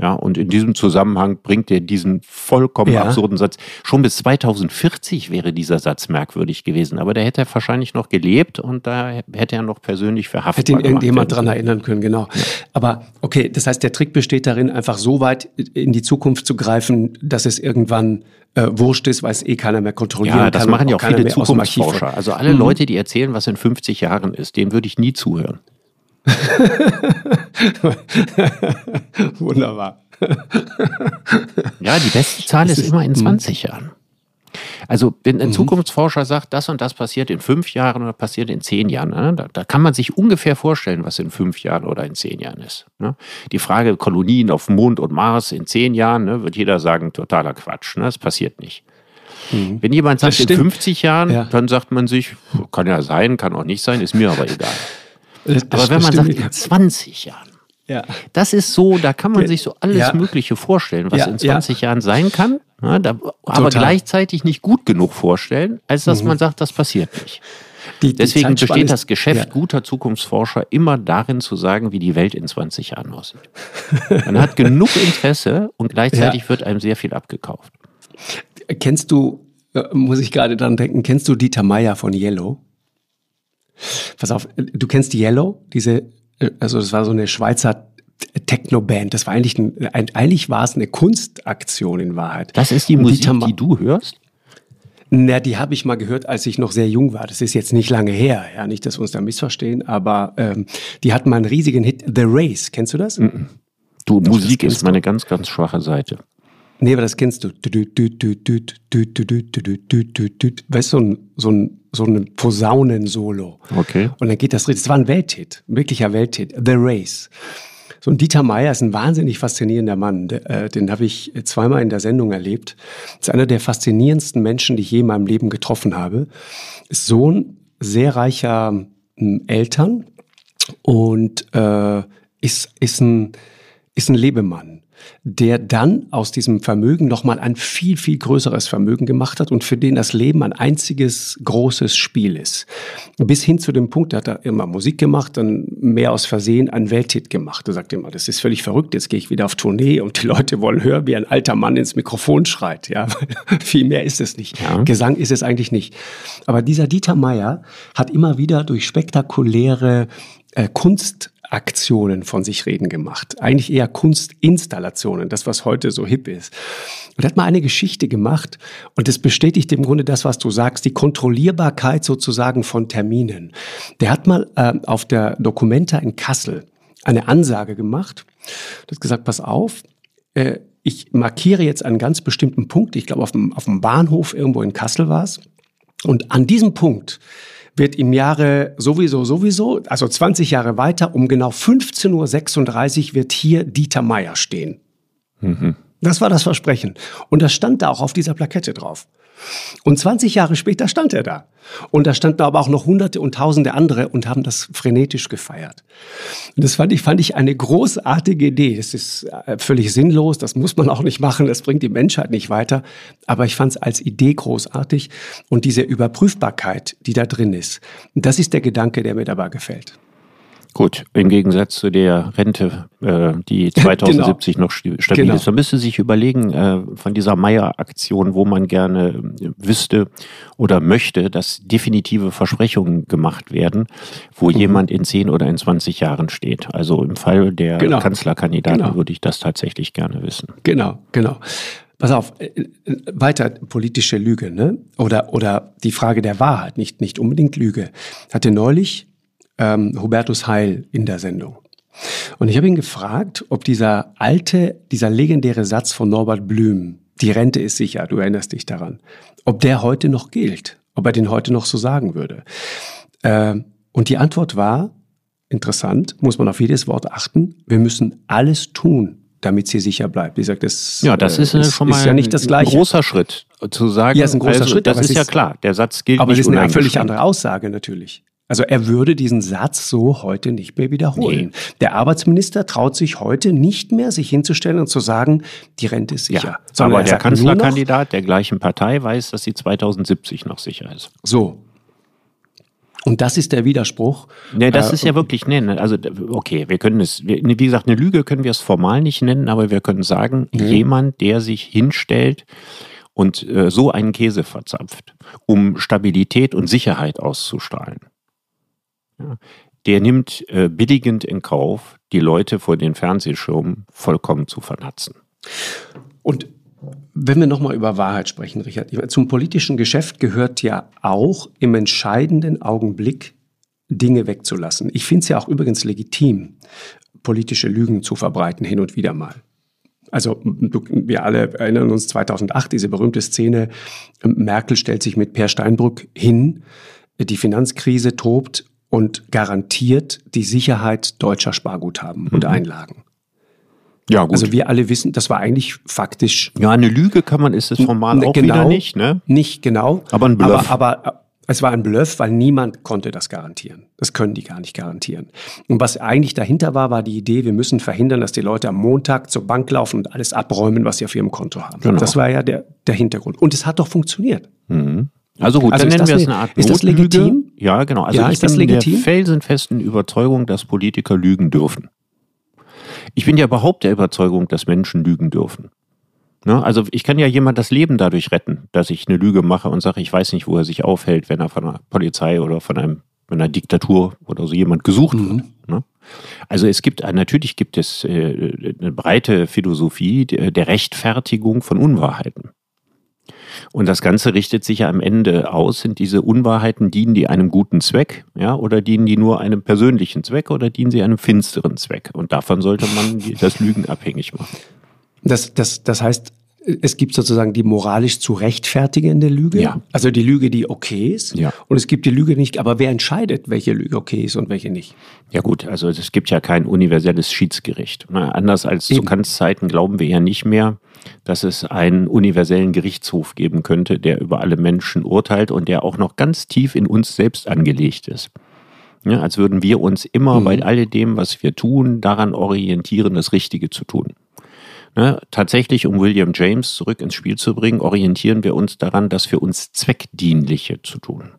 Ja, und in diesem Zusammenhang bringt er diesen vollkommen ja. absurden Satz. Schon bis 2040 wäre dieser Satz merkwürdig gewesen, aber da hätte er wahrscheinlich noch gelebt und da hätte er noch persönlich verhaftet. Hätte ihn irgendjemand dran erinnern können, genau. Ja. Aber okay, das heißt, der Trick besteht darin, einfach so weit in die Zukunft zu greifen, dass es irgendwann äh, wurscht ist, weil es eh keiner mehr kontrollieren kann. Ja, das kann machen ja auch viele Zukunftsforscher. Also alle mhm. Leute, die erzählen, was in 50 Jahren ist, denen würde ich nie zuhören. *laughs* Wunderbar. ja, die beste Zahl ist, ist immer in 20 hm. Jahren. Also, wenn ein mhm. Zukunftsforscher sagt, das und das passiert in fünf Jahren oder passiert in zehn Jahren, ne? da, da, kann man sich ungefähr vorstellen, was in fünf Jahren oder in zehn Jahren ist. Ne? Die Frage Kolonien auf Mond und Mars in zehn Jahren, ne, wird jeder sagen, totaler Quatsch. Ne? Das passiert nicht. Mhm. Wenn jemand sagt, in 50 Jahren, ja. dann sagt man sich, kann ja sein, kann auch nicht sein, ist mir aber egal. Das, das aber wenn man sagt, in 20 Jahren, ja. Das ist so, da kann man sich so alles ja. Mögliche vorstellen, was ja, in 20 ja. Jahren sein kann, ne, da, aber gleichzeitig nicht gut genug vorstellen, als dass mhm. man sagt, das passiert nicht. Die, die Deswegen besteht das Geschäft guter Zukunftsforscher immer darin zu sagen, wie die Welt in 20 Jahren aussieht. Man hat genug Interesse und gleichzeitig wird einem sehr viel abgekauft. Kennst du, äh, muss ich gerade dran denken, kennst du Dieter Meier von Yellow? Pass auf, du kennst Yellow, diese also es war so eine Schweizer Techno-Band. Das war eigentlich, ein, eigentlich war es eine Kunstaktion in Wahrheit. Das ist die Musik, die, die du hörst? Na, die habe ich mal gehört, als ich noch sehr jung war. Das ist jetzt nicht lange her, ja, nicht, dass wir uns da missverstehen, aber ähm, die hatten mal einen riesigen Hit. The Race, kennst du das? Mm -mm. Du, Doch, Musik ist meine ganz, ganz schwache Seite. Nee, aber das kennst du. Weißt du, so ein, so ein, so ein Posaunensolo. Okay. Und dann geht das, das war ein Welthit, ein wirklicher Welthit. The Race. So ein Dieter Meier ist ein wahnsinnig faszinierender Mann. Den habe ich zweimal in der Sendung erlebt. Ist einer der faszinierendsten Menschen, die ich je in meinem Leben getroffen habe. Ist Sohn sehr reicher Eltern und äh, ist, ist, ein, ist ein Lebemann der dann aus diesem Vermögen nochmal ein viel, viel größeres Vermögen gemacht hat und für den das Leben ein einziges großes Spiel ist. Bis hin zu dem Punkt, da hat er immer Musik gemacht, dann mehr aus Versehen ein Welthit gemacht. Er sagt immer, das ist völlig verrückt, jetzt gehe ich wieder auf Tournee und die Leute wollen hören, wie ein alter Mann ins Mikrofon schreit. Ja, *laughs* viel mehr ist es nicht. Ja. Gesang ist es eigentlich nicht. Aber dieser Dieter Meier hat immer wieder durch spektakuläre äh, Kunst Aktionen von sich reden gemacht. Eigentlich eher Kunstinstallationen, das, was heute so hip ist. Und er hat mal eine Geschichte gemacht und das bestätigt im Grunde das, was du sagst, die Kontrollierbarkeit sozusagen von Terminen. Der hat mal äh, auf der Documenta in Kassel eine Ansage gemacht. Du hast gesagt, pass auf, äh, ich markiere jetzt einen ganz bestimmten Punkt, ich glaube auf dem, auf dem Bahnhof irgendwo in Kassel war es. Und an diesem Punkt wird im Jahre sowieso, sowieso, also 20 Jahre weiter, um genau 15.36 Uhr wird hier Dieter Meier stehen. Mhm. Das war das Versprechen. Und das stand da auch auf dieser Plakette drauf. Und 20 Jahre später stand er da. Und da standen aber auch noch Hunderte und Tausende andere und haben das frenetisch gefeiert. Und das fand ich, fand ich eine großartige Idee. Das ist äh, völlig sinnlos, das muss man auch nicht machen, das bringt die Menschheit nicht weiter. Aber ich fand es als Idee großartig. Und diese Überprüfbarkeit, die da drin ist, das ist der Gedanke, der mir dabei gefällt. Gut, im Gegensatz zu der Rente, äh, die 2070 *laughs* genau. noch stabil genau. ist. Man müsste sich überlegen, äh, von dieser Meier-Aktion, wo man gerne äh, wüsste oder möchte, dass definitive Versprechungen gemacht werden, wo mhm. jemand in 10 oder in 20 Jahren steht. Also im Fall der genau. Kanzlerkandidaten genau. würde ich das tatsächlich gerne wissen. Genau, genau. Pass auf, äh, äh, weiter politische Lüge, ne? Oder, oder die Frage der Wahrheit, nicht, nicht unbedingt Lüge. Hatte neulich ähm, Hubertus Heil in der Sendung. Und ich habe ihn gefragt, ob dieser alte, dieser legendäre Satz von Norbert Blüm, die Rente ist sicher, du erinnerst dich daran, ob der heute noch gilt, ob er den heute noch so sagen würde. Äh, und die Antwort war, interessant, muss man auf jedes Wort achten, wir müssen alles tun, damit sie sicher bleibt. Ich sage, das, ja, das ist, äh, schon mal ist ja nicht das Gleiche. ein großer Schritt zu sagen. Ja, ist ein großer also, Schritt. Das ist, ist ja klar. Der Satz gilt. Aber es ist eine völlig andere Aussage natürlich. Also er würde diesen Satz so heute nicht mehr wiederholen. Nee. Der Arbeitsminister traut sich heute nicht mehr, sich hinzustellen und zu sagen, die Rente ist sicher. Ja, aber der Kanzlerkandidat der gleichen Partei weiß, dass sie 2070 noch sicher ist. So. Und das ist der Widerspruch. Nee, das äh, ist ja wirklich nennen. Also, okay, wir können es, wie gesagt, eine Lüge können wir es formal nicht nennen, aber wir können sagen, mhm. jemand, der sich hinstellt und äh, so einen Käse verzapft, um Stabilität und Sicherheit auszustrahlen der nimmt äh, billigend in Kauf, die Leute vor den Fernsehschirmen vollkommen zu vernatzen. Und wenn wir nochmal über Wahrheit sprechen, Richard, zum politischen Geschäft gehört ja auch im entscheidenden Augenblick Dinge wegzulassen. Ich finde es ja auch übrigens legitim, politische Lügen zu verbreiten, hin und wieder mal. Also wir alle erinnern uns 2008, diese berühmte Szene, Merkel stellt sich mit Per Steinbrück hin, die Finanzkrise tobt und garantiert die Sicherheit deutscher Sparguthaben mhm. und Einlagen. Ja, gut. Also wir alle wissen, das war eigentlich faktisch. Ja, eine Lüge kann man, ist es formal auch genau, wieder nicht, ne? Nicht genau. Aber ein Bluff. Aber, aber es war ein Bluff, weil niemand konnte das garantieren. Das können die gar nicht garantieren. Und was eigentlich dahinter war, war die Idee, wir müssen verhindern, dass die Leute am Montag zur Bank laufen und alles abräumen, was sie auf ihrem Konto haben. Genau. Das war ja der, der Hintergrund. Und es hat doch funktioniert. Mhm. Also gut, also dann nennen wir es eine Art Ist das legitim? Ja, genau. Also ja, ich ist das bin legitim? der felsenfesten Überzeugung, dass Politiker lügen dürfen. Ich bin ja überhaupt der Überzeugung, dass Menschen lügen dürfen. Ne? Also ich kann ja jemand das Leben dadurch retten, dass ich eine Lüge mache und sage, ich weiß nicht, wo er sich aufhält, wenn er von der Polizei oder von einem, einer Diktatur oder so jemand gesucht mhm. wird. Ne? Also es gibt, natürlich gibt es äh, eine breite Philosophie der Rechtfertigung von Unwahrheiten. Und das Ganze richtet sich ja am Ende aus, sind diese Unwahrheiten, dienen die einem guten Zweck, ja, oder dienen die nur einem persönlichen Zweck oder dienen sie einem finsteren Zweck? Und davon sollte man das Lügen abhängig machen. Das, das, das heißt, es gibt sozusagen die moralisch zu rechtfertigende Lüge, ja. also die Lüge, die okay ist, ja. und es gibt die Lüge nicht, aber wer entscheidet, welche Lüge okay ist und welche nicht? Ja gut, also es gibt ja kein universelles Schiedsgericht. Ne? Anders als Eben. zu Kants Zeiten glauben wir ja nicht mehr, dass es einen universellen Gerichtshof geben könnte, der über alle Menschen urteilt und der auch noch ganz tief in uns selbst angelegt ist. Ja, als würden wir uns immer mhm. bei alledem, was wir tun, daran orientieren, das Richtige zu tun. Ne, tatsächlich, um William James zurück ins Spiel zu bringen, orientieren wir uns daran, das für uns Zweckdienliche zu tun.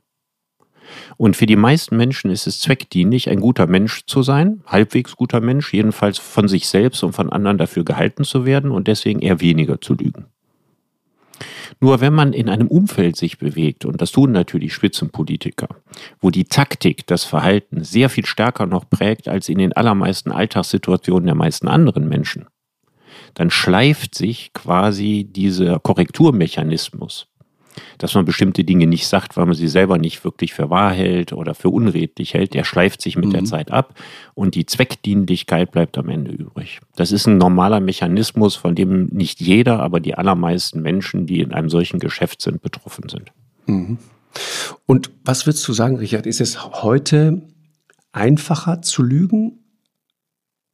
Und für die meisten Menschen ist es zweckdienlich, ein guter Mensch zu sein, halbwegs guter Mensch, jedenfalls von sich selbst und von anderen dafür gehalten zu werden und deswegen eher weniger zu lügen. Nur wenn man in einem Umfeld sich bewegt, und das tun natürlich Spitzenpolitiker, wo die Taktik das Verhalten sehr viel stärker noch prägt als in den allermeisten Alltagssituationen der meisten anderen Menschen, dann schleift sich quasi dieser Korrekturmechanismus, dass man bestimmte Dinge nicht sagt, weil man sie selber nicht wirklich für wahr hält oder für unredlich hält, der schleift sich mit mhm. der Zeit ab und die Zweckdienlichkeit bleibt am Ende übrig. Das ist ein normaler Mechanismus, von dem nicht jeder, aber die allermeisten Menschen, die in einem solchen Geschäft sind, betroffen sind. Mhm. Und was würdest du sagen, Richard, ist es heute einfacher zu lügen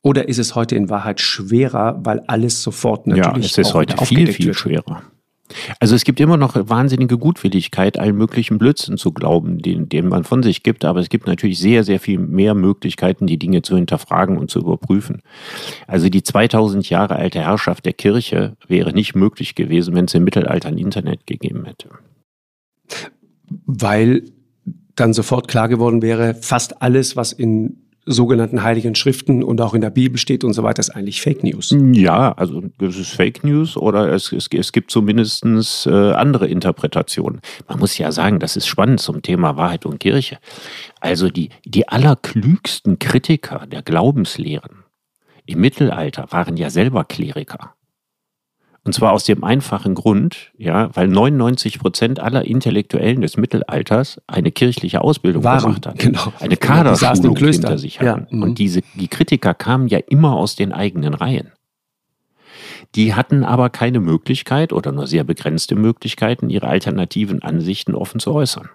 oder ist es heute in Wahrheit schwerer, weil alles sofort natürlich Ja, es ist heute viel, viel wird? schwerer. Also es gibt immer noch wahnsinnige Gutwilligkeit, allen möglichen Blödsinn zu glauben, den, den man von sich gibt, aber es gibt natürlich sehr, sehr viel mehr Möglichkeiten, die Dinge zu hinterfragen und zu überprüfen. Also die 2000 Jahre alte Herrschaft der Kirche wäre nicht möglich gewesen, wenn es im Mittelalter ein Internet gegeben hätte. Weil dann sofort klar geworden wäre, fast alles, was in sogenannten heiligen Schriften und auch in der Bibel steht und so weiter, ist eigentlich Fake News. Ja, also es ist Fake News oder es, es, es gibt zumindest äh, andere Interpretationen. Man muss ja sagen, das ist spannend zum Thema Wahrheit und Kirche. Also die, die allerklügsten Kritiker der Glaubenslehren im Mittelalter waren ja selber Kleriker. Und zwar aus dem einfachen Grund, ja, weil 99 Prozent aller Intellektuellen des Mittelalters eine kirchliche Ausbildung Waren, gemacht haben. Genau. Eine Kaderschulung genau, hinter sich hatten. Ja. Und mhm. diese, die Kritiker kamen ja immer aus den eigenen Reihen. Die hatten aber keine Möglichkeit oder nur sehr begrenzte Möglichkeiten, ihre alternativen Ansichten offen zu äußern.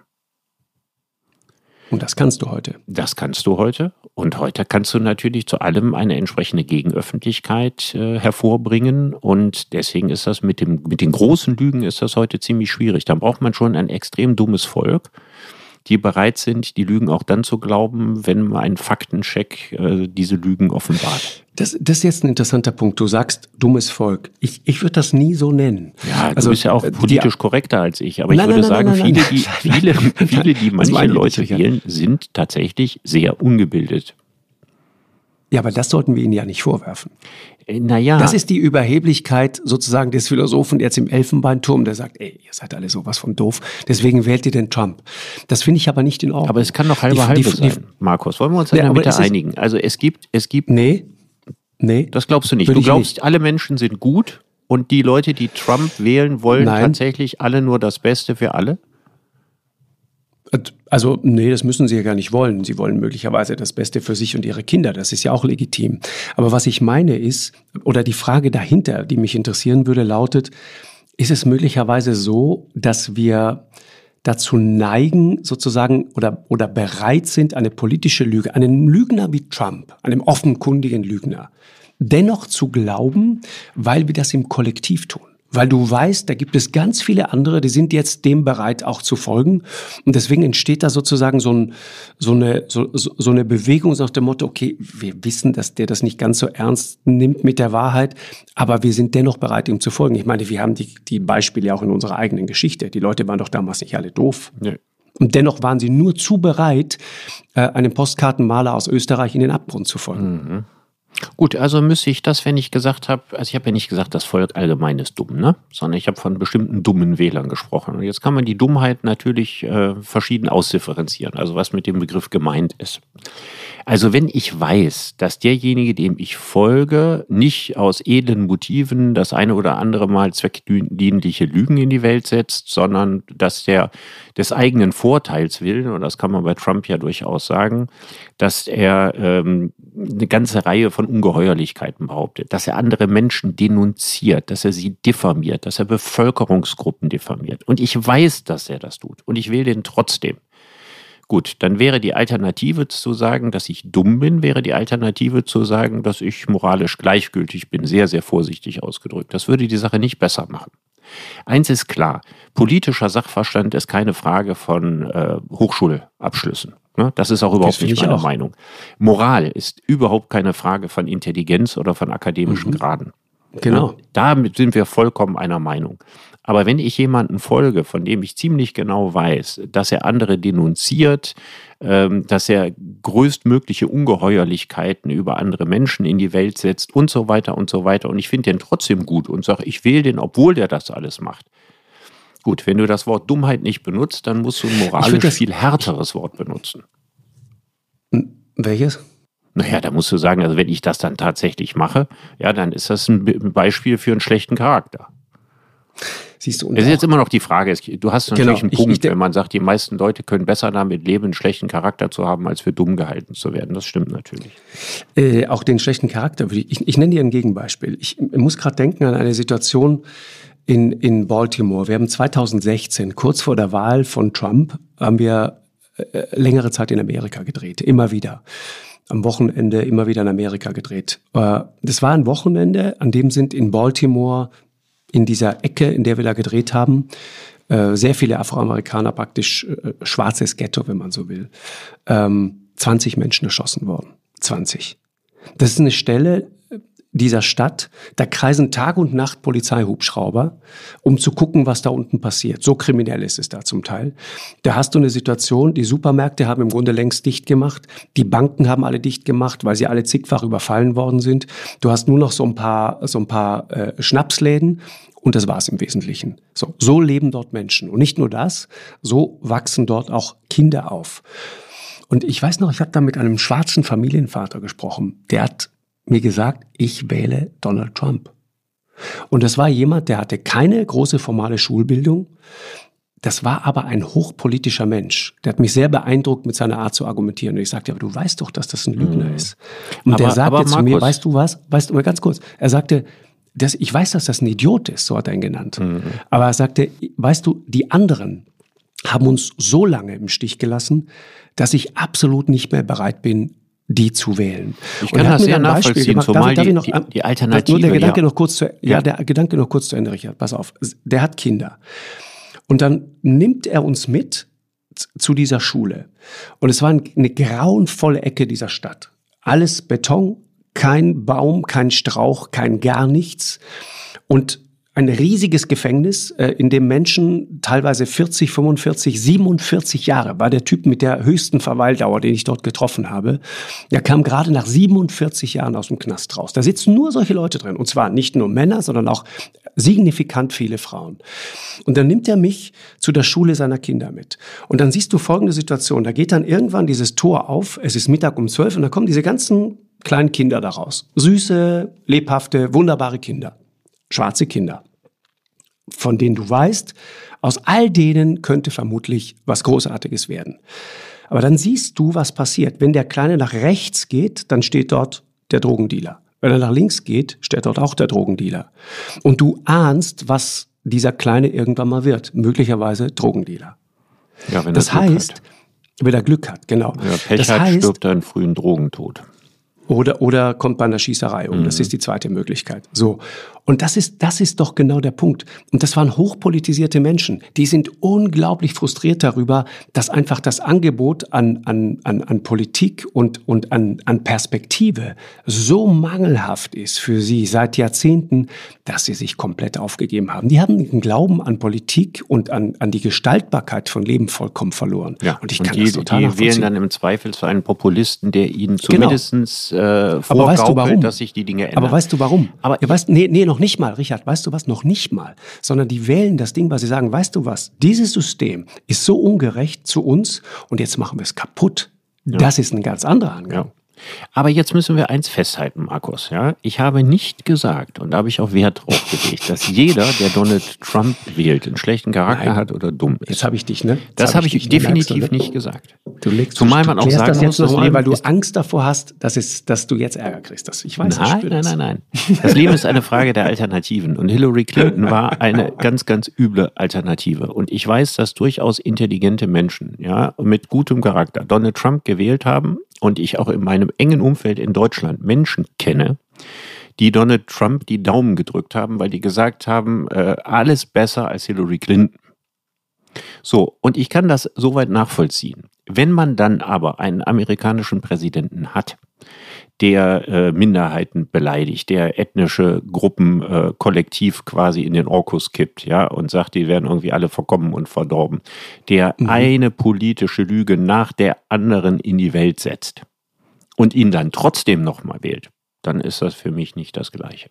Und das kannst du heute. Das kannst du heute. Und heute kannst du natürlich zu allem eine entsprechende Gegenöffentlichkeit äh, hervorbringen. Und deswegen ist das mit, dem, mit den großen Lügen ist das heute ziemlich schwierig. Dann braucht man schon ein extrem dummes Volk, die bereit sind, die Lügen auch dann zu glauben, wenn ein Faktencheck äh, diese Lügen offenbart. Das, das ist jetzt ein interessanter Punkt. Du sagst dummes Volk. Ich, ich würde das nie so nennen. Ja, du also, bist ja auch äh, politisch die, korrekter als ich. Aber nein, ich würde nein, sagen, nein, viele, die, viele, *laughs* viele, die manche Leute wählen, sind tatsächlich sehr ungebildet. Ja, aber das sollten wir ihnen ja nicht vorwerfen. Äh, naja. Das ist die Überheblichkeit sozusagen des Philosophen jetzt im Elfenbeinturm, der sagt, ey, ihr seid alle sowas von doof, deswegen wählt ihr den Trump. Das finde ich aber nicht in Ordnung. Aber es kann doch halbe halbe sein, Markus. Wollen wir uns ja, bitte einigen? Also es gibt, es gibt... Nee, nee. Das glaubst du nicht. Du glaubst, nicht. alle Menschen sind gut und die Leute, die Trump wählen, wollen Nein. tatsächlich alle nur das Beste für alle? Also, nee, das müssen sie ja gar nicht wollen. Sie wollen möglicherweise das Beste für sich und ihre Kinder. Das ist ja auch legitim. Aber was ich meine ist, oder die Frage dahinter, die mich interessieren würde, lautet, ist es möglicherweise so, dass wir dazu neigen, sozusagen, oder, oder bereit sind, eine politische Lüge, einen Lügner wie Trump, einem offenkundigen Lügner, dennoch zu glauben, weil wir das im Kollektiv tun? Weil du weißt, da gibt es ganz viele andere, die sind jetzt dem bereit auch zu folgen. Und deswegen entsteht da sozusagen so, ein, so, eine, so, so eine Bewegung nach dem Motto, okay, wir wissen, dass der das nicht ganz so ernst nimmt mit der Wahrheit, aber wir sind dennoch bereit, ihm zu folgen. Ich meine, wir haben die, die Beispiele auch in unserer eigenen Geschichte. Die Leute waren doch damals nicht alle doof. Nee. Und dennoch waren sie nur zu bereit, äh, einem Postkartenmaler aus Österreich in den Abgrund zu folgen. Mhm. Gut, also müsste ich das, wenn ich gesagt habe, also ich habe ja nicht gesagt, das Volk allgemein ist dumm, ne? sondern ich habe von bestimmten dummen Wählern gesprochen. Und jetzt kann man die Dummheit natürlich äh, verschieden ausdifferenzieren, also was mit dem Begriff gemeint ist. Also wenn ich weiß, dass derjenige, dem ich folge, nicht aus edlen Motiven das eine oder andere Mal zweckdienliche Lügen in die Welt setzt, sondern dass der des eigenen Vorteils willen, und das kann man bei Trump ja durchaus sagen, dass er ähm, eine ganze Reihe von Ungeheuerlichkeiten behauptet, dass er andere Menschen denunziert, dass er sie diffamiert, dass er Bevölkerungsgruppen diffamiert. Und ich weiß, dass er das tut. Und ich will den trotzdem. Gut, dann wäre die Alternative zu sagen, dass ich dumm bin, wäre die Alternative zu sagen, dass ich moralisch gleichgültig bin, sehr, sehr vorsichtig ausgedrückt. Das würde die Sache nicht besser machen. Eins ist klar, politischer Sachverstand ist keine Frage von äh, Hochschulabschlüssen. Ne? Das ist auch überhaupt nicht meine auch. Meinung. Moral ist überhaupt keine Frage von Intelligenz oder von akademischen mhm. Graden. Genau. Damit sind wir vollkommen einer Meinung. Aber wenn ich jemanden folge, von dem ich ziemlich genau weiß, dass er andere denunziert, ähm, dass er größtmögliche Ungeheuerlichkeiten über andere Menschen in die Welt setzt und so weiter und so weiter, und ich finde den trotzdem gut und sage, ich wähle den, obwohl der das alles macht. Gut, wenn du das Wort Dummheit nicht benutzt, dann musst du ein moralisch viel härteres Wort benutzen. Welches? Naja, da musst du sagen, also wenn ich das dann tatsächlich mache, ja, dann ist das ein Beispiel für einen schlechten Charakter. Siehst du, es ist jetzt immer noch die Frage, du hast natürlich genau, einen Punkt, ich, ich, wenn man sagt, die meisten Leute können besser damit leben, einen schlechten Charakter zu haben, als für dumm gehalten zu werden. Das stimmt natürlich. Äh, auch den schlechten Charakter würde ich, ich, nenne dir ein Gegenbeispiel. Ich muss gerade denken an eine Situation in, in Baltimore. Wir haben 2016, kurz vor der Wahl von Trump, haben wir äh, längere Zeit in Amerika gedreht, immer wieder am Wochenende immer wieder in Amerika gedreht. Äh, das war ein Wochenende, an dem sind in Baltimore in dieser Ecke, in der wir da gedreht haben, äh, sehr viele Afroamerikaner, praktisch äh, schwarzes Ghetto, wenn man so will, ähm, 20 Menschen erschossen worden. 20. Das ist eine Stelle, dieser Stadt, da kreisen Tag und Nacht Polizeihubschrauber, um zu gucken, was da unten passiert. So kriminell ist es da zum Teil. Da hast du eine Situation, die Supermärkte haben im Grunde längst dicht gemacht, die Banken haben alle dicht gemacht, weil sie alle zigfach überfallen worden sind. Du hast nur noch so ein paar, so ein paar äh, Schnapsläden und das war's im Wesentlichen. So, so leben dort Menschen. Und nicht nur das, so wachsen dort auch Kinder auf. Und ich weiß noch, ich habe da mit einem schwarzen Familienvater gesprochen. Der hat mir gesagt, ich wähle Donald Trump. Und das war jemand, der hatte keine große formale Schulbildung. Das war aber ein hochpolitischer Mensch. Der hat mich sehr beeindruckt mit seiner Art zu argumentieren. Und ich sagte, aber du weißt doch, dass das ein Lügner mhm. ist. Und aber, der sagte zu mir, weißt du was? Weißt du mal ganz kurz. Er sagte, das, ich weiß, dass das ein Idiot ist, so hat er ihn genannt. Mhm. Aber er sagte, weißt du, die anderen haben uns so lange im Stich gelassen, dass ich absolut nicht mehr bereit bin, die zu wählen. Ich kann das sehr nachvollziehen, gemacht. zumal darf, darf die, noch, die, Alternative. Nur der Gedanke ja. noch kurz zu, ja, ja, der Gedanke noch kurz zu Ende, Richard. Pass auf. Der hat Kinder. Und dann nimmt er uns mit zu dieser Schule. Und es war eine grauenvolle Ecke dieser Stadt. Alles Beton, kein Baum, kein Strauch, kein gar nichts. Und ein riesiges Gefängnis, äh, in dem Menschen teilweise 40, 45, 47 Jahre war der Typ mit der höchsten Verweildauer, den ich dort getroffen habe. Der kam gerade nach 47 Jahren aus dem Knast raus. Da sitzen nur solche Leute drin. Und zwar nicht nur Männer, sondern auch signifikant viele Frauen. Und dann nimmt er mich zu der Schule seiner Kinder mit. Und dann siehst du folgende Situation. Da geht dann irgendwann dieses Tor auf. Es ist Mittag um zwölf und da kommen diese ganzen kleinen Kinder daraus. Süße, lebhafte, wunderbare Kinder schwarze Kinder, von denen du weißt, Aus all denen könnte vermutlich was Großartiges werden. Aber dann siehst du, was passiert. Wenn der Kleine nach rechts geht, dann steht dort der Drogendealer. Wenn er nach links geht, steht dort auch der Drogendealer. Und du ahnst, was dieser Kleine irgendwann mal wird. Möglicherweise Drogendealer. Ja, wenn das er Glück heißt, hat. wenn er Glück hat, genau. Wenn er Pech das hat, heißt, stirbt er einen frühen Drogentod. oder, oder kommt bei einer Schießerei um. Das ist die zweite Möglichkeit. So. Und das ist, das ist doch genau der Punkt. Und das waren hochpolitisierte Menschen. Die sind unglaublich frustriert darüber, dass einfach das Angebot an, an, an, an Politik und, und an, an Perspektive so mangelhaft ist für sie seit Jahrzehnten, dass sie sich komplett aufgegeben haben. Die haben den Glauben an Politik und an, an die Gestaltbarkeit von Leben vollkommen verloren. Und ich kann die, das total die wählen dann im Zweifel zu einem Populisten, der ihnen zumindest äh, Aber vorgaukelt, weißt du dass sich die Dinge ändern. Aber weißt du warum? Aber ja, weißt, nee, nee, noch nicht mal, Richard, weißt du was? Noch nicht mal. Sondern die wählen das Ding, weil sie sagen, weißt du was? Dieses System ist so ungerecht zu uns und jetzt machen wir es kaputt. Das ist ein ganz anderer Angang. Ja. Aber jetzt müssen wir eins festhalten, Markus. Ja? Ich habe nicht gesagt, und da habe ich auch Wert drauf gelegt, dass jeder, der Donald Trump wählt, einen schlechten Charakter Nein. hat oder dumm ist. Jetzt habe ich dich, ne? Jetzt das habe ich? Merkst definitiv du, ne? nicht gesagt. Du legst, Zumal du man auch sagen das muss, jetzt nochmal, Leben weil du Angst davor hast, dass, es, dass du jetzt Ärger kriegst. Das, ich weiß, ich Nein, nein, nein, nein. Das Leben ist eine Frage der Alternativen. Und Hillary Clinton war eine ganz, ganz üble Alternative. Und ich weiß, dass durchaus intelligente Menschen, ja, mit gutem Charakter Donald Trump gewählt haben und ich auch in meinem engen Umfeld in Deutschland Menschen kenne, die Donald Trump die Daumen gedrückt haben, weil die gesagt haben, äh, alles besser als Hillary Clinton. So, und ich kann das soweit nachvollziehen. Wenn man dann aber einen amerikanischen Präsidenten hat, der äh, Minderheiten beleidigt, der ethnische Gruppen äh, kollektiv quasi in den Orkus kippt, ja, und sagt, die werden irgendwie alle verkommen und verdorben, der eine politische Lüge nach der anderen in die Welt setzt und ihn dann trotzdem nochmal wählt, dann ist das für mich nicht das Gleiche.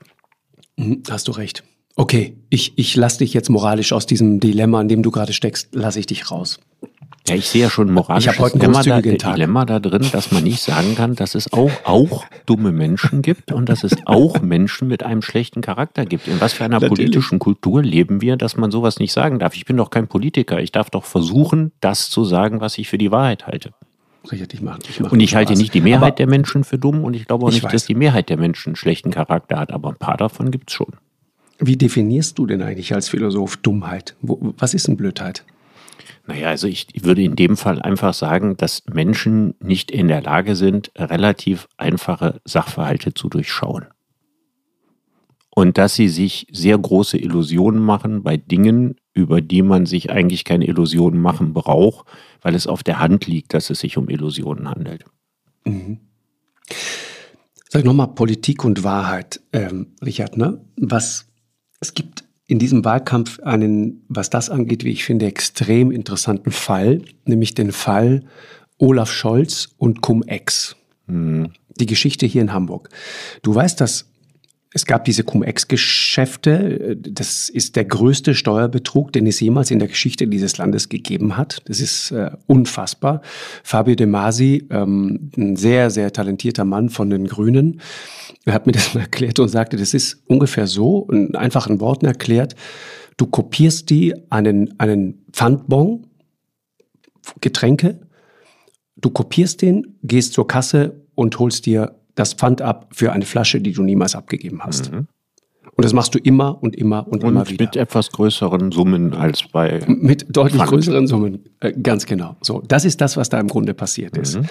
Mhm, Hast du recht. Okay, ich, ich lasse dich jetzt moralisch aus diesem Dilemma, in dem du gerade steckst, lasse ich dich raus. Ja, ich sehe ja schon moralisch Ich hab heute einen Dilemma, da, Tag. Dilemma da drin, dass man nicht sagen kann, dass es auch, auch dumme Menschen gibt und dass es auch Menschen mit einem schlechten Charakter gibt. In was für einer Natürlich. politischen Kultur leben wir, dass man sowas nicht sagen darf? Ich bin doch kein Politiker. Ich darf doch versuchen, das zu sagen, was ich für die Wahrheit halte. Richard, ich mache ich mach Und ich halte nicht die Mehrheit Aber der Menschen für dumm und ich glaube auch Ich nicht, weiß. dass die Mehrheit der Menschen einen schlechten Charakter hat, aber ein paar davon gibt es schon. Wie definierst du denn eigentlich als Philosoph Dummheit? Wo, was ist denn Blödheit? Naja, also ich würde in dem Fall einfach sagen, dass Menschen nicht in der Lage sind, relativ einfache Sachverhalte zu durchschauen. Und dass sie sich sehr große Illusionen machen bei Dingen, über die man sich eigentlich keine Illusionen machen braucht, weil es auf der Hand liegt, dass es sich um Illusionen handelt. Sag nochmal Politik und Wahrheit, ähm, Richard, ne? Was, es gibt in diesem Wahlkampf einen, was das angeht, wie ich finde, extrem interessanten Fall, nämlich den Fall Olaf Scholz und Cum-Ex. Die Geschichte hier in Hamburg. Du weißt, dass es gab diese Cum-Ex-Geschäfte. Das ist der größte Steuerbetrug, den es jemals in der Geschichte dieses Landes gegeben hat. Das ist äh, unfassbar. Fabio De Masi, ähm, ein sehr, sehr talentierter Mann von den Grünen, hat mir das mal erklärt und sagte, das ist ungefähr so, in einfachen Worten erklärt, du kopierst die einen, einen Pfandbon, Getränke, du kopierst den, gehst zur Kasse und holst dir das Pfand ab für eine Flasche, die du niemals abgegeben hast. Und das machst du immer und immer und, immer Und wieder. mit etwas größeren Summen als bei. Mit deutlich Pfand. größeren Summen. Äh, ganz genau. So, das ist das, was da im Grunde passiert ist. Mhm.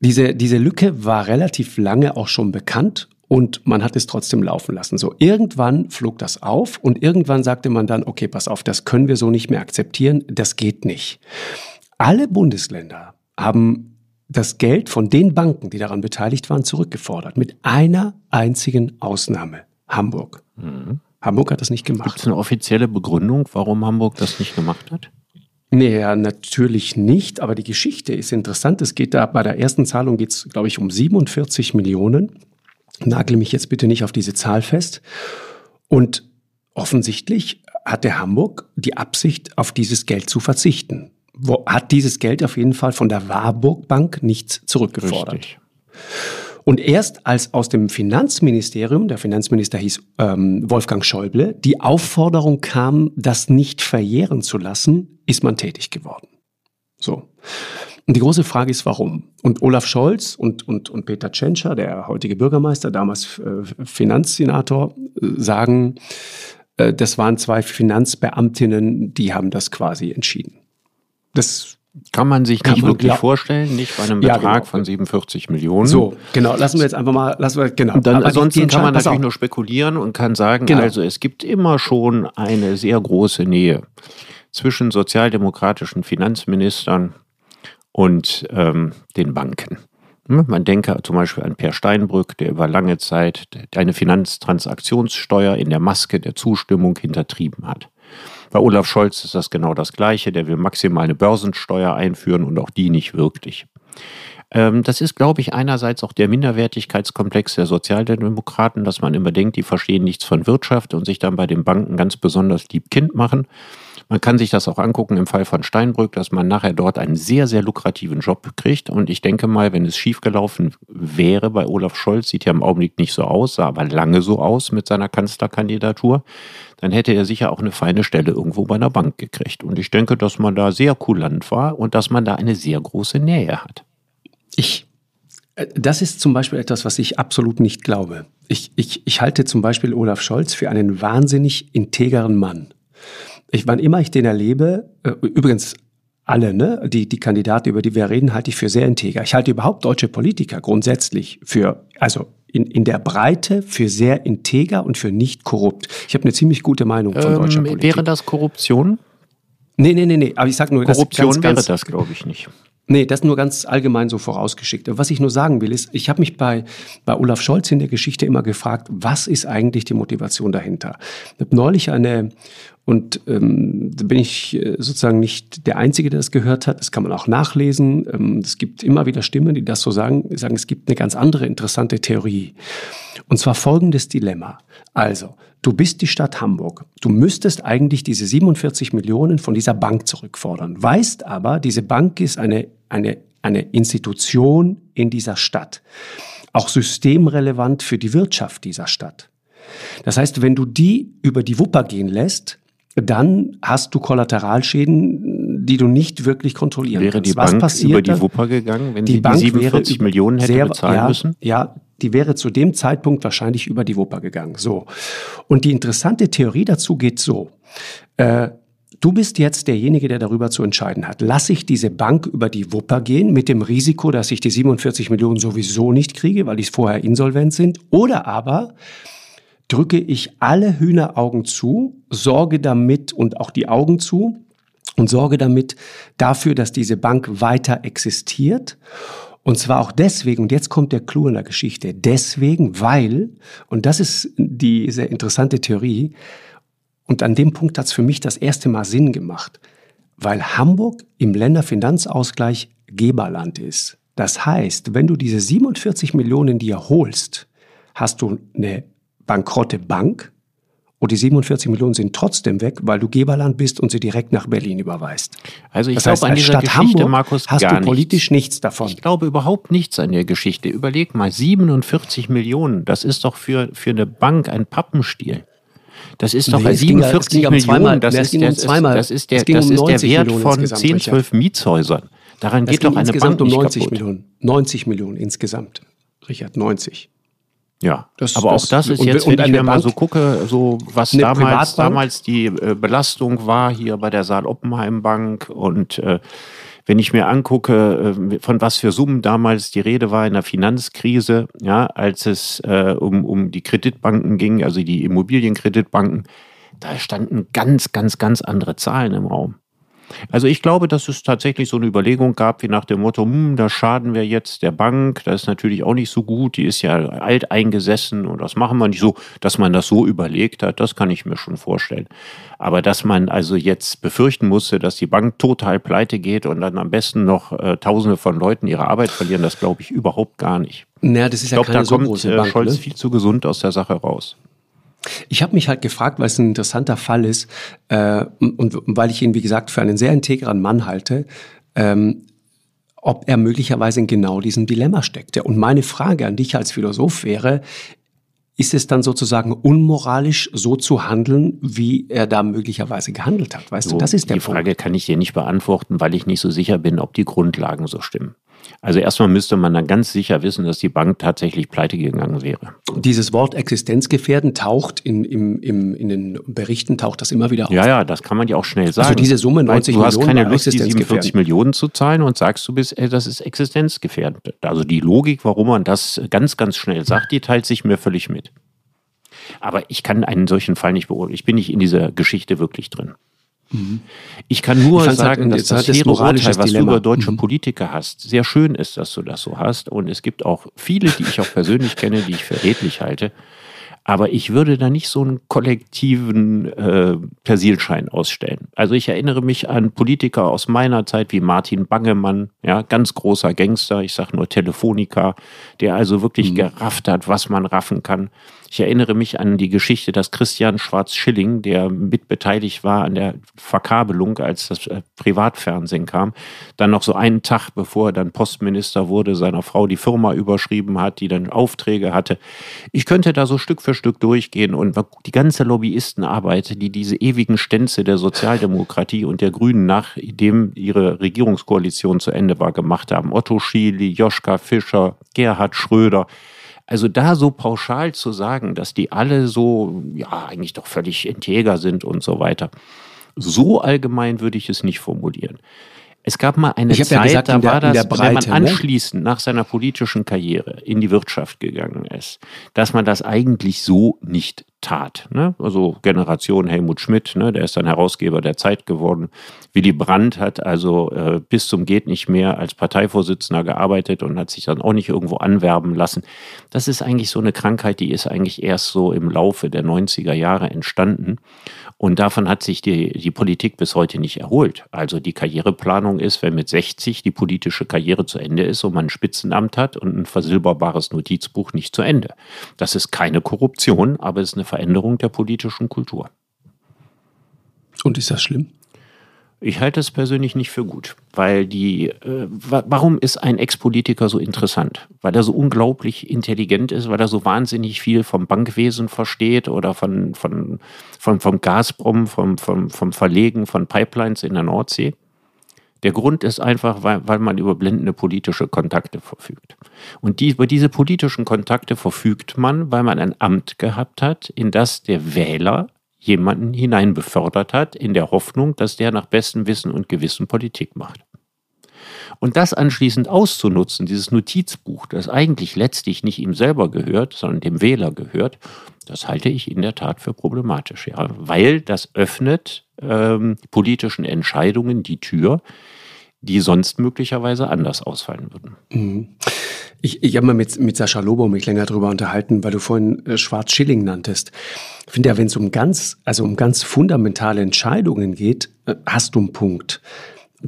Diese, diese Lücke war relativ lange auch schon bekannt und man hat es trotzdem laufen lassen. So, irgendwann flog das auf und irgendwann sagte man dann, okay, pass auf, das können wir so nicht mehr akzeptieren, das geht nicht. Alle Bundesländer haben das Geld von den Banken, die daran beteiligt waren, zurückgefordert. Mit einer einzigen Ausnahme. Hamburg. Hamburg hat das nicht Gibt gemacht. es eine offizielle Begründung, warum Hamburg das nicht gemacht hat? Nee, ja, natürlich nicht, aber die Geschichte ist interessant. Es geht da, bei der ersten Zahlung geht es, glaube ich, um 47 Millionen. Nagel mich jetzt bitte nicht auf diese Zahl fest. Und offensichtlich hatte Hamburg die Absicht, auf dieses Geld zu verzichten. Wo, hat dieses Geld auf jeden Fall von der Warburg Bank nichts zurückgefordert. Richtig. Und erst als aus dem Finanzministerium, der Finanzminister hieß ähm, Wolfgang Schäuble, die Aufforderung kam, das nicht verjähren zu lassen, ist man tätig geworden. So. Und die große Frage ist, warum? Und Olaf Scholz und, und, und Peter Tschentscher, der heutige Bürgermeister, damals äh, Finanzsenator, äh, sagen, äh, das waren zwei Finanzbeamtinnen, die haben das quasi entschieden. Das kann man sich nicht wirklich vorstellen, nicht bei einem Betrag ja, genau. von 47 Millionen. So, genau, lassen wir jetzt einfach mal, lassen wir, genau. Dann, ansonsten kann man natürlich nur spekulieren und kann sagen, genau. also es gibt immer schon eine sehr große Nähe zwischen sozialdemokratischen Finanzministern und ähm, den Banken. Hm, man denke zum Beispiel an Per Steinbrück, der über lange Zeit eine Finanztransaktionssteuer in der Maske der Zustimmung hintertrieben hat. Bei Olaf Scholz ist das genau das Gleiche. Der will maximal eine Börsensteuer einführen und auch die nicht wirklich. Ähm, das ist, glaube ich, einerseits auch der Minderwertigkeitskomplex der Sozialdemokraten, dass man immer denkt, die verstehen nichts von Wirtschaft und sich dann bei den Banken ganz besonders lieb Kind machen. Man kann sich das auch angucken im Fall von Steinbrück, dass man nachher dort einen sehr, sehr lukrativen Job kriegt. Und ich denke mal, wenn es schiefgelaufen wäre bei Olaf Scholz, sieht ja im Augenblick nicht so aus, sah aber lange so aus mit seiner Kanzlerkandidatur, dann hätte er sicher auch eine feine Stelle irgendwo bei einer Bank gekriegt. Und ich denke, dass man da sehr kulant war und dass man da eine sehr große Nähe hat. Ich äh, das ist zum Beispiel etwas, was ich absolut nicht glaube. Ich, ich, ich halte zum Beispiel Olaf Scholz für einen wahnsinnig integeren Mann. Ich, wann immer ich den erlebe, äh, übrigens alle, ne, die, die Kandidaten, über die wir reden, halte ich für sehr integer. Ich halte überhaupt deutsche Politiker grundsätzlich für, also in, in der Breite für sehr integer und für nicht korrupt. Ich habe eine ziemlich gute Meinung von ähm, deutscher Politik. Wäre das Korruption? Nee, nee, nee, nee. Aber ich sag nur, Korruption das ganz, wäre das, glaube ich, nicht. Nee, das nur ganz allgemein so vorausgeschickt. Was ich nur sagen will, ist, ich habe mich bei, bei Olaf Scholz in der Geschichte immer gefragt, was ist eigentlich die Motivation dahinter? Ich habe neulich eine, und ähm, da bin ich äh, sozusagen nicht der Einzige, der das gehört hat. Das kann man auch nachlesen. Ähm, es gibt immer wieder Stimmen, die das so sagen. Sagen, es gibt eine ganz andere interessante Theorie. Und zwar folgendes Dilemma. Also, du bist die Stadt Hamburg. Du müsstest eigentlich diese 47 Millionen von dieser Bank zurückfordern. Weißt aber, diese Bank ist eine, eine, eine Institution in dieser Stadt. Auch systemrelevant für die Wirtschaft dieser Stadt. Das heißt, wenn du die über die Wupper gehen lässt, dann hast du Kollateralschäden, die du nicht wirklich kontrollieren wäre kannst. Die Was Bank über die Wupper gegangen, wenn die, die Bank 47 Millionen hätte sehr, bezahlen ja, müssen? Ja, die wäre zu dem Zeitpunkt wahrscheinlich über die Wupper gegangen. So. Und die interessante Theorie dazu geht so. Äh, du bist jetzt derjenige, der darüber zu entscheiden hat. Lass ich diese Bank über die Wupper gehen mit dem Risiko, dass ich die 47 Millionen sowieso nicht kriege, weil die vorher insolvent sind? Oder aber drücke ich alle Hühneraugen zu, sorge damit und auch die Augen zu und sorge damit dafür, dass diese Bank weiter existiert. Und zwar auch deswegen, und jetzt kommt der Clou in der Geschichte, deswegen, weil, und das ist die sehr interessante Theorie, und an dem Punkt hat es für mich das erste Mal Sinn gemacht, weil Hamburg im Länderfinanzausgleich Geberland ist. Das heißt, wenn du diese 47 Millionen dir holst, hast du eine bankrotte Bank und die 47 Millionen sind trotzdem weg, weil du Geberland bist und sie direkt nach Berlin überweist. Also ich glaube an dieser Stadt Geschichte, Hamburg Markus, hast du politisch nichts. nichts davon. Ich glaube überhaupt nichts an der Geschichte. Überleg mal, 47 Millionen, das ist doch für, für eine Bank ein Pappenstiel. Das ist doch nee, 47 ging, Millionen, zweimal, das, ist der, um zweimal, das ist der, das ist der Wert von 10, 12 Mietshäusern. Daran geht doch eine Bank um 90 kaputt. Millionen. 90 Millionen insgesamt. Richard, 90. Ja, das, aber das, auch das ist und, jetzt, wenn ich mir mal so gucke, so was damals, damals die äh, Belastung war hier bei der Saal Oppenheim Bank und äh, wenn ich mir angucke, äh, von was für Summen damals die Rede war in der Finanzkrise, ja, als es äh, um, um die Kreditbanken ging, also die Immobilienkreditbanken, da standen ganz, ganz, ganz andere Zahlen im Raum. Also ich glaube, dass es tatsächlich so eine Überlegung gab, wie nach dem Motto, hm, da schaden wir jetzt der Bank, das ist natürlich auch nicht so gut, die ist ja alt eingesessen und das machen wir nicht so, dass man das so überlegt hat, das kann ich mir schon vorstellen. Aber dass man also jetzt befürchten musste, dass die Bank total pleite geht und dann am besten noch äh, Tausende von Leuten ihre Arbeit verlieren, das glaube ich überhaupt gar nicht. Naja, das ist ich ja glaube, da so kommt äh, Scholz ne? viel zu gesund aus der Sache raus. Ich habe mich halt gefragt, weil es ein interessanter Fall ist äh, und, und weil ich ihn, wie gesagt, für einen sehr integren Mann halte, ähm, ob er möglicherweise in genau diesem Dilemma steckte. Und meine Frage an dich als Philosoph wäre, ist es dann sozusagen unmoralisch, so zu handeln, wie er da möglicherweise gehandelt hat? Weißt so, du, das ist der Die Frage Punkt. kann ich dir nicht beantworten, weil ich nicht so sicher bin, ob die Grundlagen so stimmen. Also erstmal müsste man dann ganz sicher wissen, dass die Bank tatsächlich pleite gegangen wäre. Dieses Wort Existenzgefährden taucht in, im, im, in den Berichten, taucht das immer wieder auf. Ja, ja, das kann man ja auch schnell sagen. Also diese Summe 90 Millionen. Du hast keine Lust, die 47 Millionen zu zahlen und sagst, du bist, ey, das ist existenzgefährdend. Also die Logik, warum man das ganz, ganz schnell sagt, die teilt sich mir völlig mit. Aber ich kann einen solchen Fall nicht beurteilen. Ich bin nicht in dieser Geschichte wirklich drin. Mhm. Ich kann nur ich halt sagen, halt, dass das faire Urteil, was Dilemma. du über deutsche mhm. Politiker hast, sehr schön ist, dass du das so hast. Und es gibt auch viele, die ich auch persönlich kenne, die ich für redlich halte. Aber ich würde da nicht so einen kollektiven äh, Persilschein ausstellen. Also ich erinnere mich an Politiker aus meiner Zeit wie Martin Bangemann, ja, ganz großer Gangster, ich sage nur Telefonica, der also wirklich mhm. gerafft hat, was man raffen kann. Ich erinnere mich an die Geschichte, dass Christian Schwarz-Schilling, der mitbeteiligt war an der Verkabelung, als das äh, Privatfernsehen kam, dann noch so einen Tag, bevor er dann Postminister wurde, seiner Frau die Firma überschrieben hat, die dann Aufträge hatte. Ich könnte da so Stück für Stück durchgehen und die ganze Lobbyistenarbeit, die diese ewigen Stänze der Sozialdemokratie und der Grünen nachdem ihre Regierungskoalition zu Ende war, gemacht haben. Otto Schiele, Joschka Fischer, Gerhard Schröder, also da so pauschal zu sagen, dass die alle so, ja, eigentlich doch völlig integer sind und so weiter. So allgemein würde ich es nicht formulieren. Es gab mal eine Zeit, ja gesagt, da war das, Breite, wenn man anschließend nach seiner politischen Karriere in die Wirtschaft gegangen ist, dass man das eigentlich so nicht tat. Ne? Also Generation Helmut Schmidt, ne? der ist dann Herausgeber der Zeit geworden. Willy Brandt hat also äh, bis zum geht nicht mehr als Parteivorsitzender gearbeitet und hat sich dann auch nicht irgendwo anwerben lassen. Das ist eigentlich so eine Krankheit, die ist eigentlich erst so im Laufe der 90er Jahre entstanden. Und davon hat sich die, die Politik bis heute nicht erholt. Also die Karriereplanung ist, wenn mit 60 die politische Karriere zu Ende ist und man ein Spitzenamt hat und ein versilberbares Notizbuch nicht zu Ende. Das ist keine Korruption, aber es ist eine Veränderung der politischen Kultur. Und ist das schlimm? Ich halte es persönlich nicht für gut, weil die, äh, warum ist ein Ex-Politiker so interessant? Weil er so unglaublich intelligent ist, weil er so wahnsinnig viel vom Bankwesen versteht oder von, von, von, vom Gazprom, vom, vom, vom Verlegen von Pipelines in der Nordsee? Der Grund ist einfach, weil, weil man über blendende politische Kontakte verfügt. Und die, über diese politischen Kontakte verfügt man, weil man ein Amt gehabt hat, in das der Wähler jemanden hinein befördert hat, in der Hoffnung, dass der nach bestem Wissen und Gewissen Politik macht. Und das anschließend auszunutzen, dieses Notizbuch, das eigentlich letztlich nicht ihm selber gehört, sondern dem Wähler gehört, das halte ich in der Tat für problematisch, ja, weil das öffnet ähm, politischen Entscheidungen die Tür, die sonst möglicherweise anders ausfallen würden. Mhm. Ich, ich habe mal mit, mit Sascha Lobo mich länger darüber unterhalten, weil du vorhin äh, Schwarz-Schilling nanntest. Ich finde ja, wenn es um ganz, also um ganz fundamentale Entscheidungen geht, äh, hast du einen Punkt.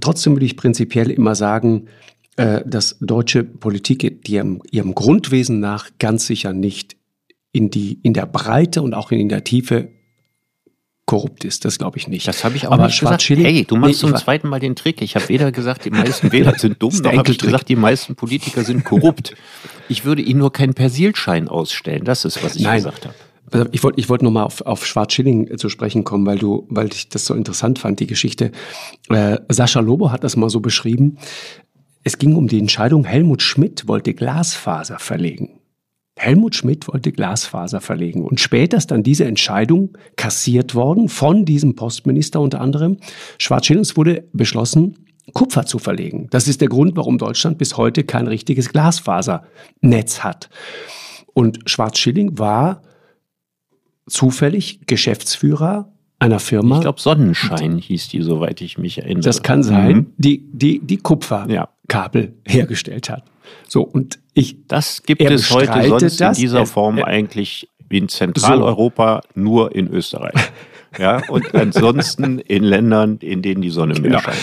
Trotzdem würde ich prinzipiell immer sagen, äh, dass deutsche Politik ihrem, ihrem Grundwesen nach ganz sicher nicht in, die, in der Breite und auch in der Tiefe korrupt ist. Das glaube ich nicht. Das habe ich auch Aber nicht gesagt. Hey, du machst nee, zum zweiten Mal den Trick. Ich habe weder gesagt, die meisten Wähler *laughs* sind dumm, noch habe ich gesagt, die meisten Politiker sind korrupt. Ich würde ihnen nur keinen Persilschein ausstellen. Das ist, was ich Nein. gesagt habe. Also ich wollte ich wollte nochmal auf, auf Schwarz-Schilling zu sprechen kommen, weil du, weil ich das so interessant fand, die Geschichte. Äh, Sascha Lobo hat das mal so beschrieben. Es ging um die Entscheidung, Helmut Schmidt wollte Glasfaser verlegen. Helmut Schmidt wollte Glasfaser verlegen und später ist dann diese Entscheidung kassiert worden von diesem Postminister unter anderem. Schwarz-Schillings wurde beschlossen, Kupfer zu verlegen. Das ist der Grund, warum Deutschland bis heute kein richtiges Glasfasernetz hat. Und Schwarz-Schilling war zufällig Geschäftsführer einer Firma. Ich glaube, Sonnenschein hieß die, soweit ich mich erinnere. Das kann sein, mhm. die, die, die Kupferkabel ja. hergestellt hat. So, und ich. Das gibt es heute sonst das, in dieser er, Form er, eigentlich wie in Zentraleuropa so. nur in Österreich. *laughs* ja, und ansonsten in Ländern, in denen die Sonne mehr genau. scheint.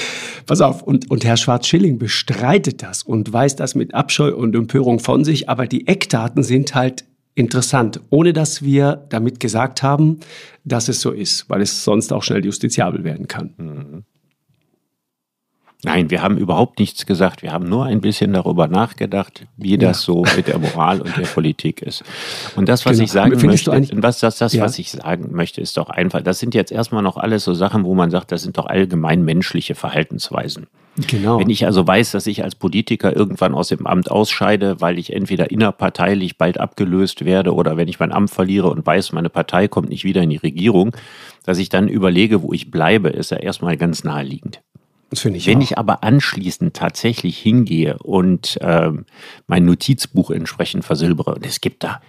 Pass auf, und, und Herr Schwarz-Schilling bestreitet das und weist das mit Abscheu und Empörung von sich, aber die Eckdaten sind halt interessant, ohne dass wir damit gesagt haben, dass es so ist, weil es sonst auch schnell justiziabel werden kann. Mhm. Nein, wir haben überhaupt nichts gesagt. Wir haben nur ein bisschen darüber nachgedacht, wie das ja. so mit der Moral und der Politik ist. Und das, was genau. ich sagen Findest möchte, was das, das ja. was ich sagen möchte, ist doch einfach, das sind jetzt erstmal noch alles so Sachen, wo man sagt, das sind doch allgemein menschliche Verhaltensweisen. Genau. Wenn ich also weiß, dass ich als Politiker irgendwann aus dem Amt ausscheide, weil ich entweder innerparteilich bald abgelöst werde oder wenn ich mein Amt verliere und weiß, meine Partei kommt nicht wieder in die Regierung, dass ich dann überlege, wo ich bleibe, ist ja erstmal ganz naheliegend. Das finde ich Wenn auch. ich aber anschließend tatsächlich hingehe und äh, mein Notizbuch entsprechend versilbere, und es gibt da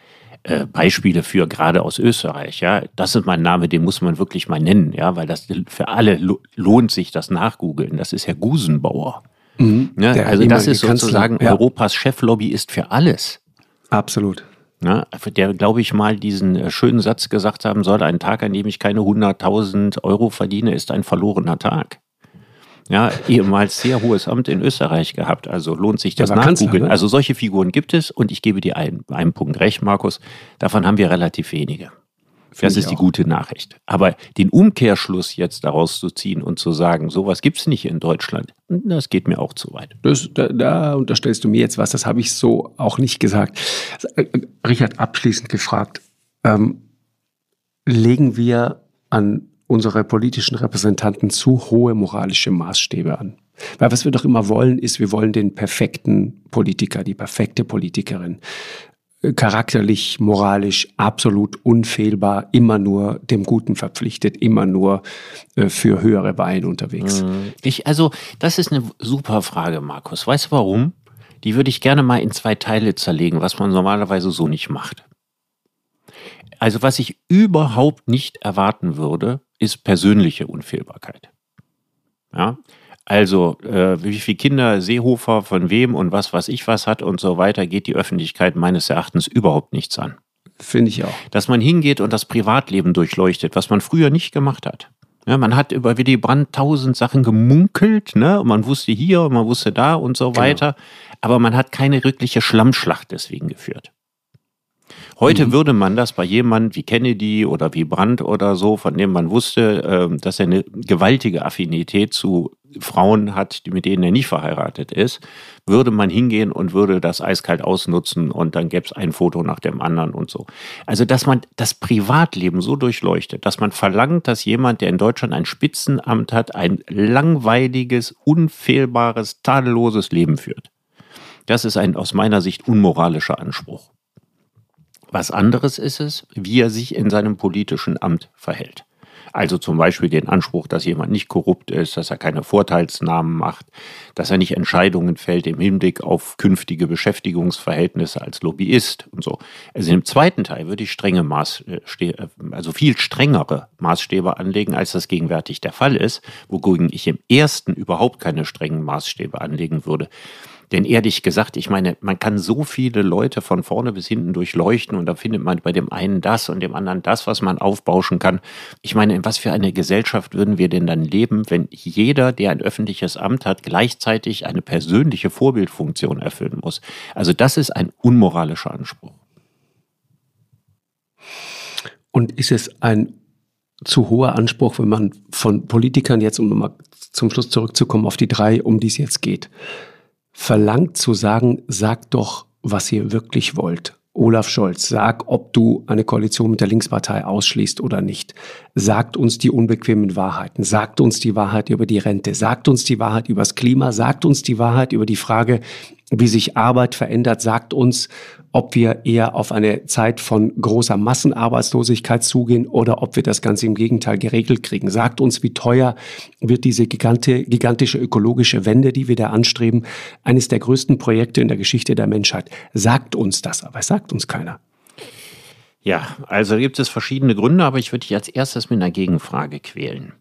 äh, Beispiele für, gerade aus Österreich, ja, das ist mein Name, den muss man wirklich mal nennen, ja, weil das für alle lohnt sich das nachgoogeln. Das ist Herr Gusenbauer. Mhm, ja, also das ist sozusagen ja. Europas Cheflobbyist für alles. Absolut. Ja, der, glaube ich, mal diesen äh, schönen Satz gesagt haben soll, ein Tag, an dem ich keine 100.000 Euro verdiene, ist ein verlorener Tag ja, ehemals sehr hohes Amt in Österreich gehabt. Also lohnt sich das nachgoogeln. Ne? Also solche Figuren gibt es und ich gebe dir einen, einen Punkt recht, Markus. Davon haben wir relativ wenige. das ist die gute Nachricht. Aber den Umkehrschluss jetzt daraus zu ziehen und zu sagen, sowas gibt es nicht in Deutschland, das geht mir auch zu weit. Das, da, da unterstellst du mir jetzt was, das habe ich so auch nicht gesagt. Richard, abschließend gefragt, ähm, legen wir an unsere politischen Repräsentanten zu hohe moralische Maßstäbe an. Weil was wir doch immer wollen, ist, wir wollen den perfekten Politiker, die perfekte Politikerin. Charakterlich, moralisch, absolut unfehlbar, immer nur dem Guten verpflichtet, immer nur äh, für höhere Weine unterwegs. Mhm. Ich, also, das ist eine super Frage, Markus. Weißt du warum? Die würde ich gerne mal in zwei Teile zerlegen, was man normalerweise so nicht macht. Also was ich überhaupt nicht erwarten würde, ist persönliche Unfehlbarkeit. Ja, also äh, wie viele Kinder Seehofer von wem und was was ich was hat und so weiter, geht die Öffentlichkeit meines Erachtens überhaupt nichts an. Finde ich auch. Dass man hingeht und das Privatleben durchleuchtet, was man früher nicht gemacht hat. Ja, man hat über Willy Brandt tausend Sachen gemunkelt, ne? Und man wusste hier und man wusste da und so genau. weiter. Aber man hat keine wirkliche Schlammschlacht deswegen geführt. Heute mhm. würde man das bei jemandem wie Kennedy oder wie Brandt oder so, von dem man wusste, äh, dass er eine gewaltige Affinität zu Frauen hat, mit denen er nicht verheiratet ist, würde man hingehen und würde das eiskalt ausnutzen und dann gäbe es ein Foto nach dem anderen und so. Also, dass man das Privatleben so durchleuchtet, dass man verlangt, dass jemand, der in Deutschland ein Spitzenamt hat, ein langweiliges, unfehlbares, tadelloses Leben führt. Das ist ein aus meiner Sicht unmoralischer Anspruch. Was anderes ist es, wie er sich in seinem politischen Amt verhält. Also zum Beispiel den Anspruch, dass jemand nicht korrupt ist, dass er keine Vorteilsnahmen macht, dass er nicht Entscheidungen fällt im Hinblick auf künftige Beschäftigungsverhältnisse als Lobbyist und so. Also im zweiten Teil würde ich strenge Maßstäbe, also viel strengere Maßstäbe anlegen, als das gegenwärtig der Fall ist, wogegen ich im ersten überhaupt keine strengen Maßstäbe anlegen würde. Denn ehrlich gesagt, ich meine, man kann so viele Leute von vorne bis hinten durchleuchten und da findet man bei dem einen das und dem anderen das, was man aufbauschen kann. Ich meine, in was für eine Gesellschaft würden wir denn dann leben, wenn jeder, der ein öffentliches Amt hat, gleichzeitig eine persönliche Vorbildfunktion erfüllen muss? Also das ist ein unmoralischer Anspruch. Und ist es ein zu hoher Anspruch, wenn man von Politikern jetzt, um nochmal zum Schluss zurückzukommen auf die drei, um die es jetzt geht, verlangt zu sagen, sagt doch, was ihr wirklich wollt. Olaf Scholz, sag, ob du eine Koalition mit der Linkspartei ausschließt oder nicht. Sagt uns die unbequemen Wahrheiten. Sagt uns die Wahrheit über die Rente. Sagt uns die Wahrheit über das Klima. Sagt uns die Wahrheit über die Frage, wie sich Arbeit verändert. Sagt uns, ob wir eher auf eine Zeit von großer Massenarbeitslosigkeit zugehen oder ob wir das Ganze im Gegenteil geregelt kriegen. Sagt uns, wie teuer wird diese gigantische ökologische Wende, die wir da anstreben, eines der größten Projekte in der Geschichte der Menschheit. Sagt uns das, aber es sagt uns keiner. Ja, also gibt es verschiedene Gründe, aber ich würde dich als erstes mit einer Gegenfrage quälen.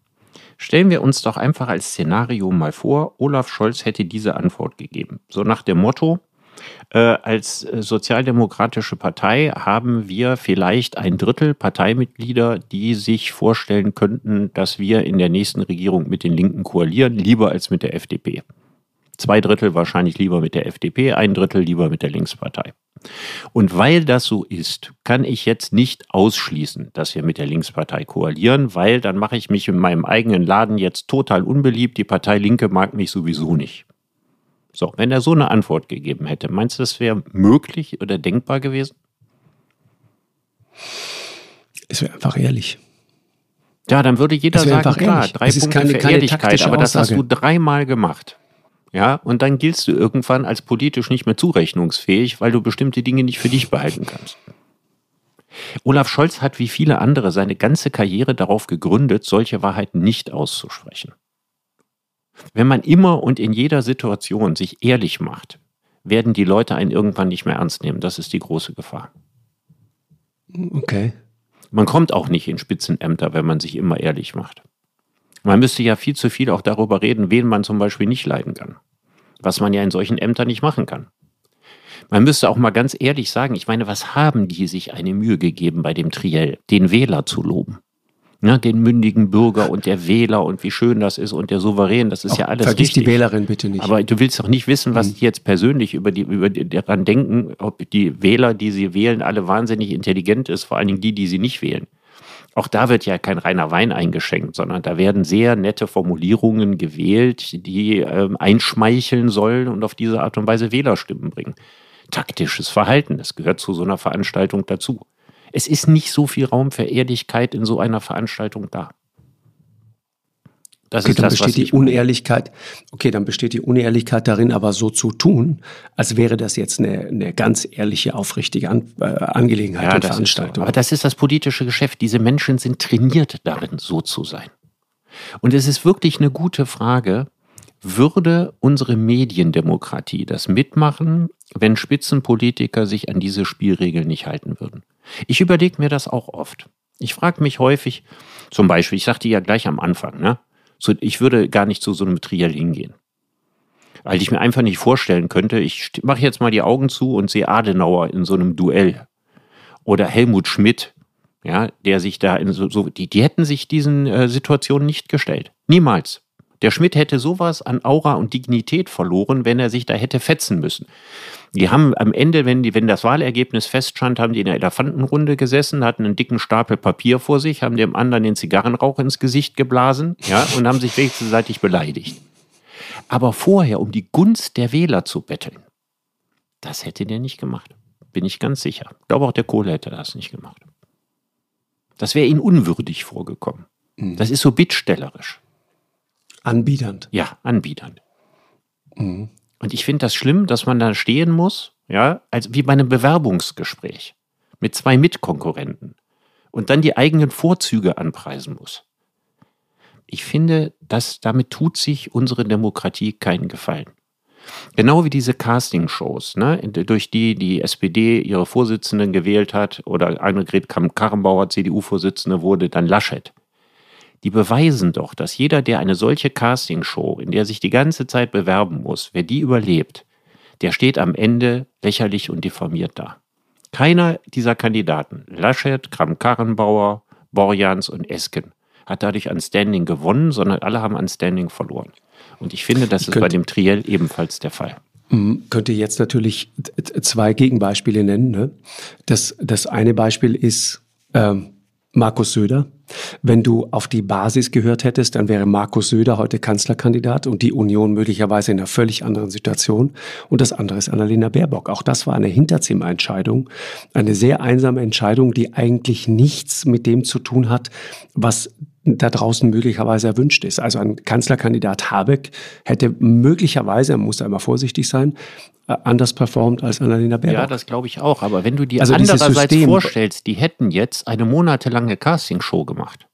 Stellen wir uns doch einfach als Szenario mal vor, Olaf Scholz hätte diese Antwort gegeben. So nach dem Motto, als äh, sozialdemokratische Partei haben wir vielleicht ein Drittel Parteimitglieder, die sich vorstellen könnten, dass wir in der nächsten Regierung mit den Linken koalieren, lieber als mit der FDP. Zwei Drittel wahrscheinlich lieber mit der FDP, ein Drittel lieber mit der Linkspartei. Und weil das so ist, kann ich jetzt nicht ausschließen, dass wir mit der Linkspartei koalieren, weil dann mache ich mich in meinem eigenen Laden jetzt total unbeliebt. Die Partei Linke mag mich sowieso nicht. So, wenn er so eine Antwort gegeben hätte, meinst du, das wäre möglich oder denkbar gewesen? Es wäre einfach ehrlich. Ja, dann würde jeder sagen, klar, ehrlich. drei Es ist Punkte keine- für keine Ehrlichkeit, aber das hast Aussage. du dreimal gemacht. Ja, und dann giltst du irgendwann als politisch nicht mehr zurechnungsfähig, weil du bestimmte Dinge nicht für dich behalten kannst. Olaf Scholz hat wie viele andere seine ganze Karriere darauf gegründet, solche Wahrheiten nicht auszusprechen. Wenn man immer und in jeder Situation sich ehrlich macht, werden die Leute einen irgendwann nicht mehr ernst nehmen. Das ist die große Gefahr. Okay. Man kommt auch nicht in Spitzenämter, wenn man sich immer ehrlich macht. Man müsste ja viel zu viel auch darüber reden, wen man zum Beispiel nicht leiden kann. Was man ja in solchen Ämtern nicht machen kann. Man müsste auch mal ganz ehrlich sagen, ich meine, was haben die sich eine Mühe gegeben bei dem Triell, den Wähler zu loben? Ne, den mündigen Bürger und der Wähler und wie schön das ist und der Souverän, das ist ja alles Vergiss richtig. die Wählerin bitte nicht. Aber du willst doch nicht wissen, was die jetzt persönlich über die, über die, daran denken, ob die Wähler, die sie wählen, alle wahnsinnig intelligent ist, vor allen Dingen die, die sie nicht wählen. Auch da wird ja kein reiner Wein eingeschenkt, sondern da werden sehr nette Formulierungen gewählt, die ähm, einschmeicheln sollen und auf diese Art und Weise Wählerstimmen bringen. Taktisches Verhalten, das gehört zu so einer Veranstaltung dazu. Es ist nicht so viel Raum für Ehrlichkeit in so einer Veranstaltung da. Das Okay, ist dann das, besteht was die meine. Unehrlichkeit. Okay, dann besteht die Unehrlichkeit darin, aber so zu tun, als wäre das jetzt eine, eine ganz ehrliche, aufrichtige An äh, Angelegenheit und das ist so. Veranstaltung. Aber das ist das politische Geschäft. Diese Menschen sind trainiert darin, so zu sein. Und es ist wirklich eine gute Frage, würde unsere Mediendemokratie das mitmachen, wenn Spitzenpolitiker sich an diese Spielregeln nicht halten würden? Ich überlege mir das auch oft. Ich frage mich häufig, zum Beispiel, ich sagte ja gleich am Anfang, ne? ich würde gar nicht zu so einem Triell hingehen. Weil ich mir einfach nicht vorstellen könnte, ich mache jetzt mal die Augen zu und sehe Adenauer in so einem Duell oder Helmut Schmidt, ja, der sich da in so, so die, die hätten sich diesen äh, Situationen nicht gestellt. Niemals. Der Schmidt hätte sowas an Aura und Dignität verloren, wenn er sich da hätte fetzen müssen. Die haben am Ende, wenn, die, wenn das Wahlergebnis feststand, haben die in der Elefantenrunde gesessen, hatten einen dicken Stapel Papier vor sich, haben dem anderen den Zigarrenrauch ins Gesicht geblasen ja, und haben sich wechselseitig beleidigt. Aber vorher, um die Gunst der Wähler zu betteln, das hätte der nicht gemacht. Bin ich ganz sicher. Ich glaube auch der Kohle hätte das nicht gemacht. Das wäre ihnen unwürdig vorgekommen. Das ist so bittstellerisch. Anbiedernd. Ja, anbiedernd. Und ich finde das schlimm, dass man da stehen muss, ja, als wie bei einem Bewerbungsgespräch mit zwei Mitkonkurrenten und dann die eigenen Vorzüge anpreisen muss. Ich finde, dass damit tut sich unsere Demokratie keinen Gefallen. Genau wie diese Castingshows, ne, durch die die SPD ihre Vorsitzenden gewählt hat oder Annegret Kramp-Karrenbauer CDU-Vorsitzende wurde, dann Laschet. Die beweisen doch, dass jeder, der eine solche Castingshow, in der sich die ganze Zeit bewerben muss, wer die überlebt, der steht am Ende lächerlich und diffamiert da. Keiner dieser Kandidaten, Laschet, Kramp-Karrenbauer, Borjans und Esken, hat dadurch an Standing gewonnen, sondern alle haben an Standing verloren. Und ich finde, das ist könnte- bei dem Triell ebenfalls der Fall. Mhm. Könnte jetzt natürlich zwei Gegenbeispiele nennen. Ne? Das, das eine Beispiel ist ähm, Markus Söder. Wenn du auf die Basis gehört hättest, dann wäre Markus Söder heute Kanzlerkandidat und die Union möglicherweise in einer völlig anderen Situation. Und das andere ist Annalena Baerbock. Auch das war eine Hinterzimmerentscheidung, eine sehr einsame Entscheidung, die eigentlich nichts mit dem zu tun hat, was da draußen möglicherweise erwünscht ist. Also ein Kanzlerkandidat Habeck hätte möglicherweise, man muss da immer vorsichtig sein, äh, anders performt als Annalena Baerbock. Ja, das glaube ich auch. Aber wenn du dir Also andererseits vorstellst, die hätten jetzt eine monatelange Castingshow gemacht,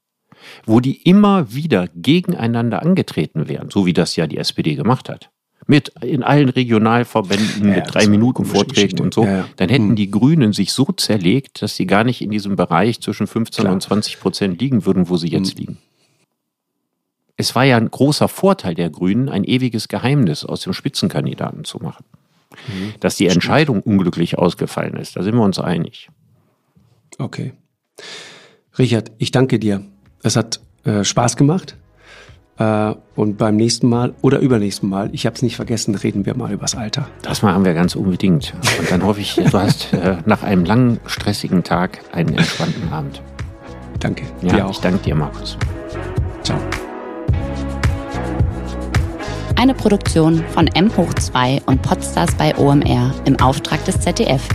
wo die immer wieder gegeneinander angetreten wären, so wie das ja die SPD gemacht hat. Mit in allen Regionalverbänden Ja, mit drei Minuten Vorträgen Geschichte. und so, Ja, ja. dann hätten Hm. die Grünen sich so zerlegt, dass sie gar nicht in diesem Bereich zwischen 15 Klar. und 20 Prozent liegen würden, wo sie jetzt Hm. liegen. Es war ja ein großer Vorteil der Grünen, ein ewiges Geheimnis aus dem Spitzenkandidaten zu machen. Mhm. Dass die Entscheidung unglücklich ausgefallen ist, da sind wir uns einig. Okay. Richard, ich danke dir. Es hat äh, Spaß gemacht. Äh, und beim nächsten Mal oder übernächsten Mal, ich habe es nicht vergessen, reden wir mal übers Alter. Das machen wir ganz unbedingt. Und dann hoffe ich, du hast äh, nach einem langen, stressigen Tag einen entspannten Abend. Danke. Ja, dir auch. ich danke dir, Markus. Ciao. Eine Produktion von M hoch 2 und Podstars bei OMR im Auftrag des ZDF.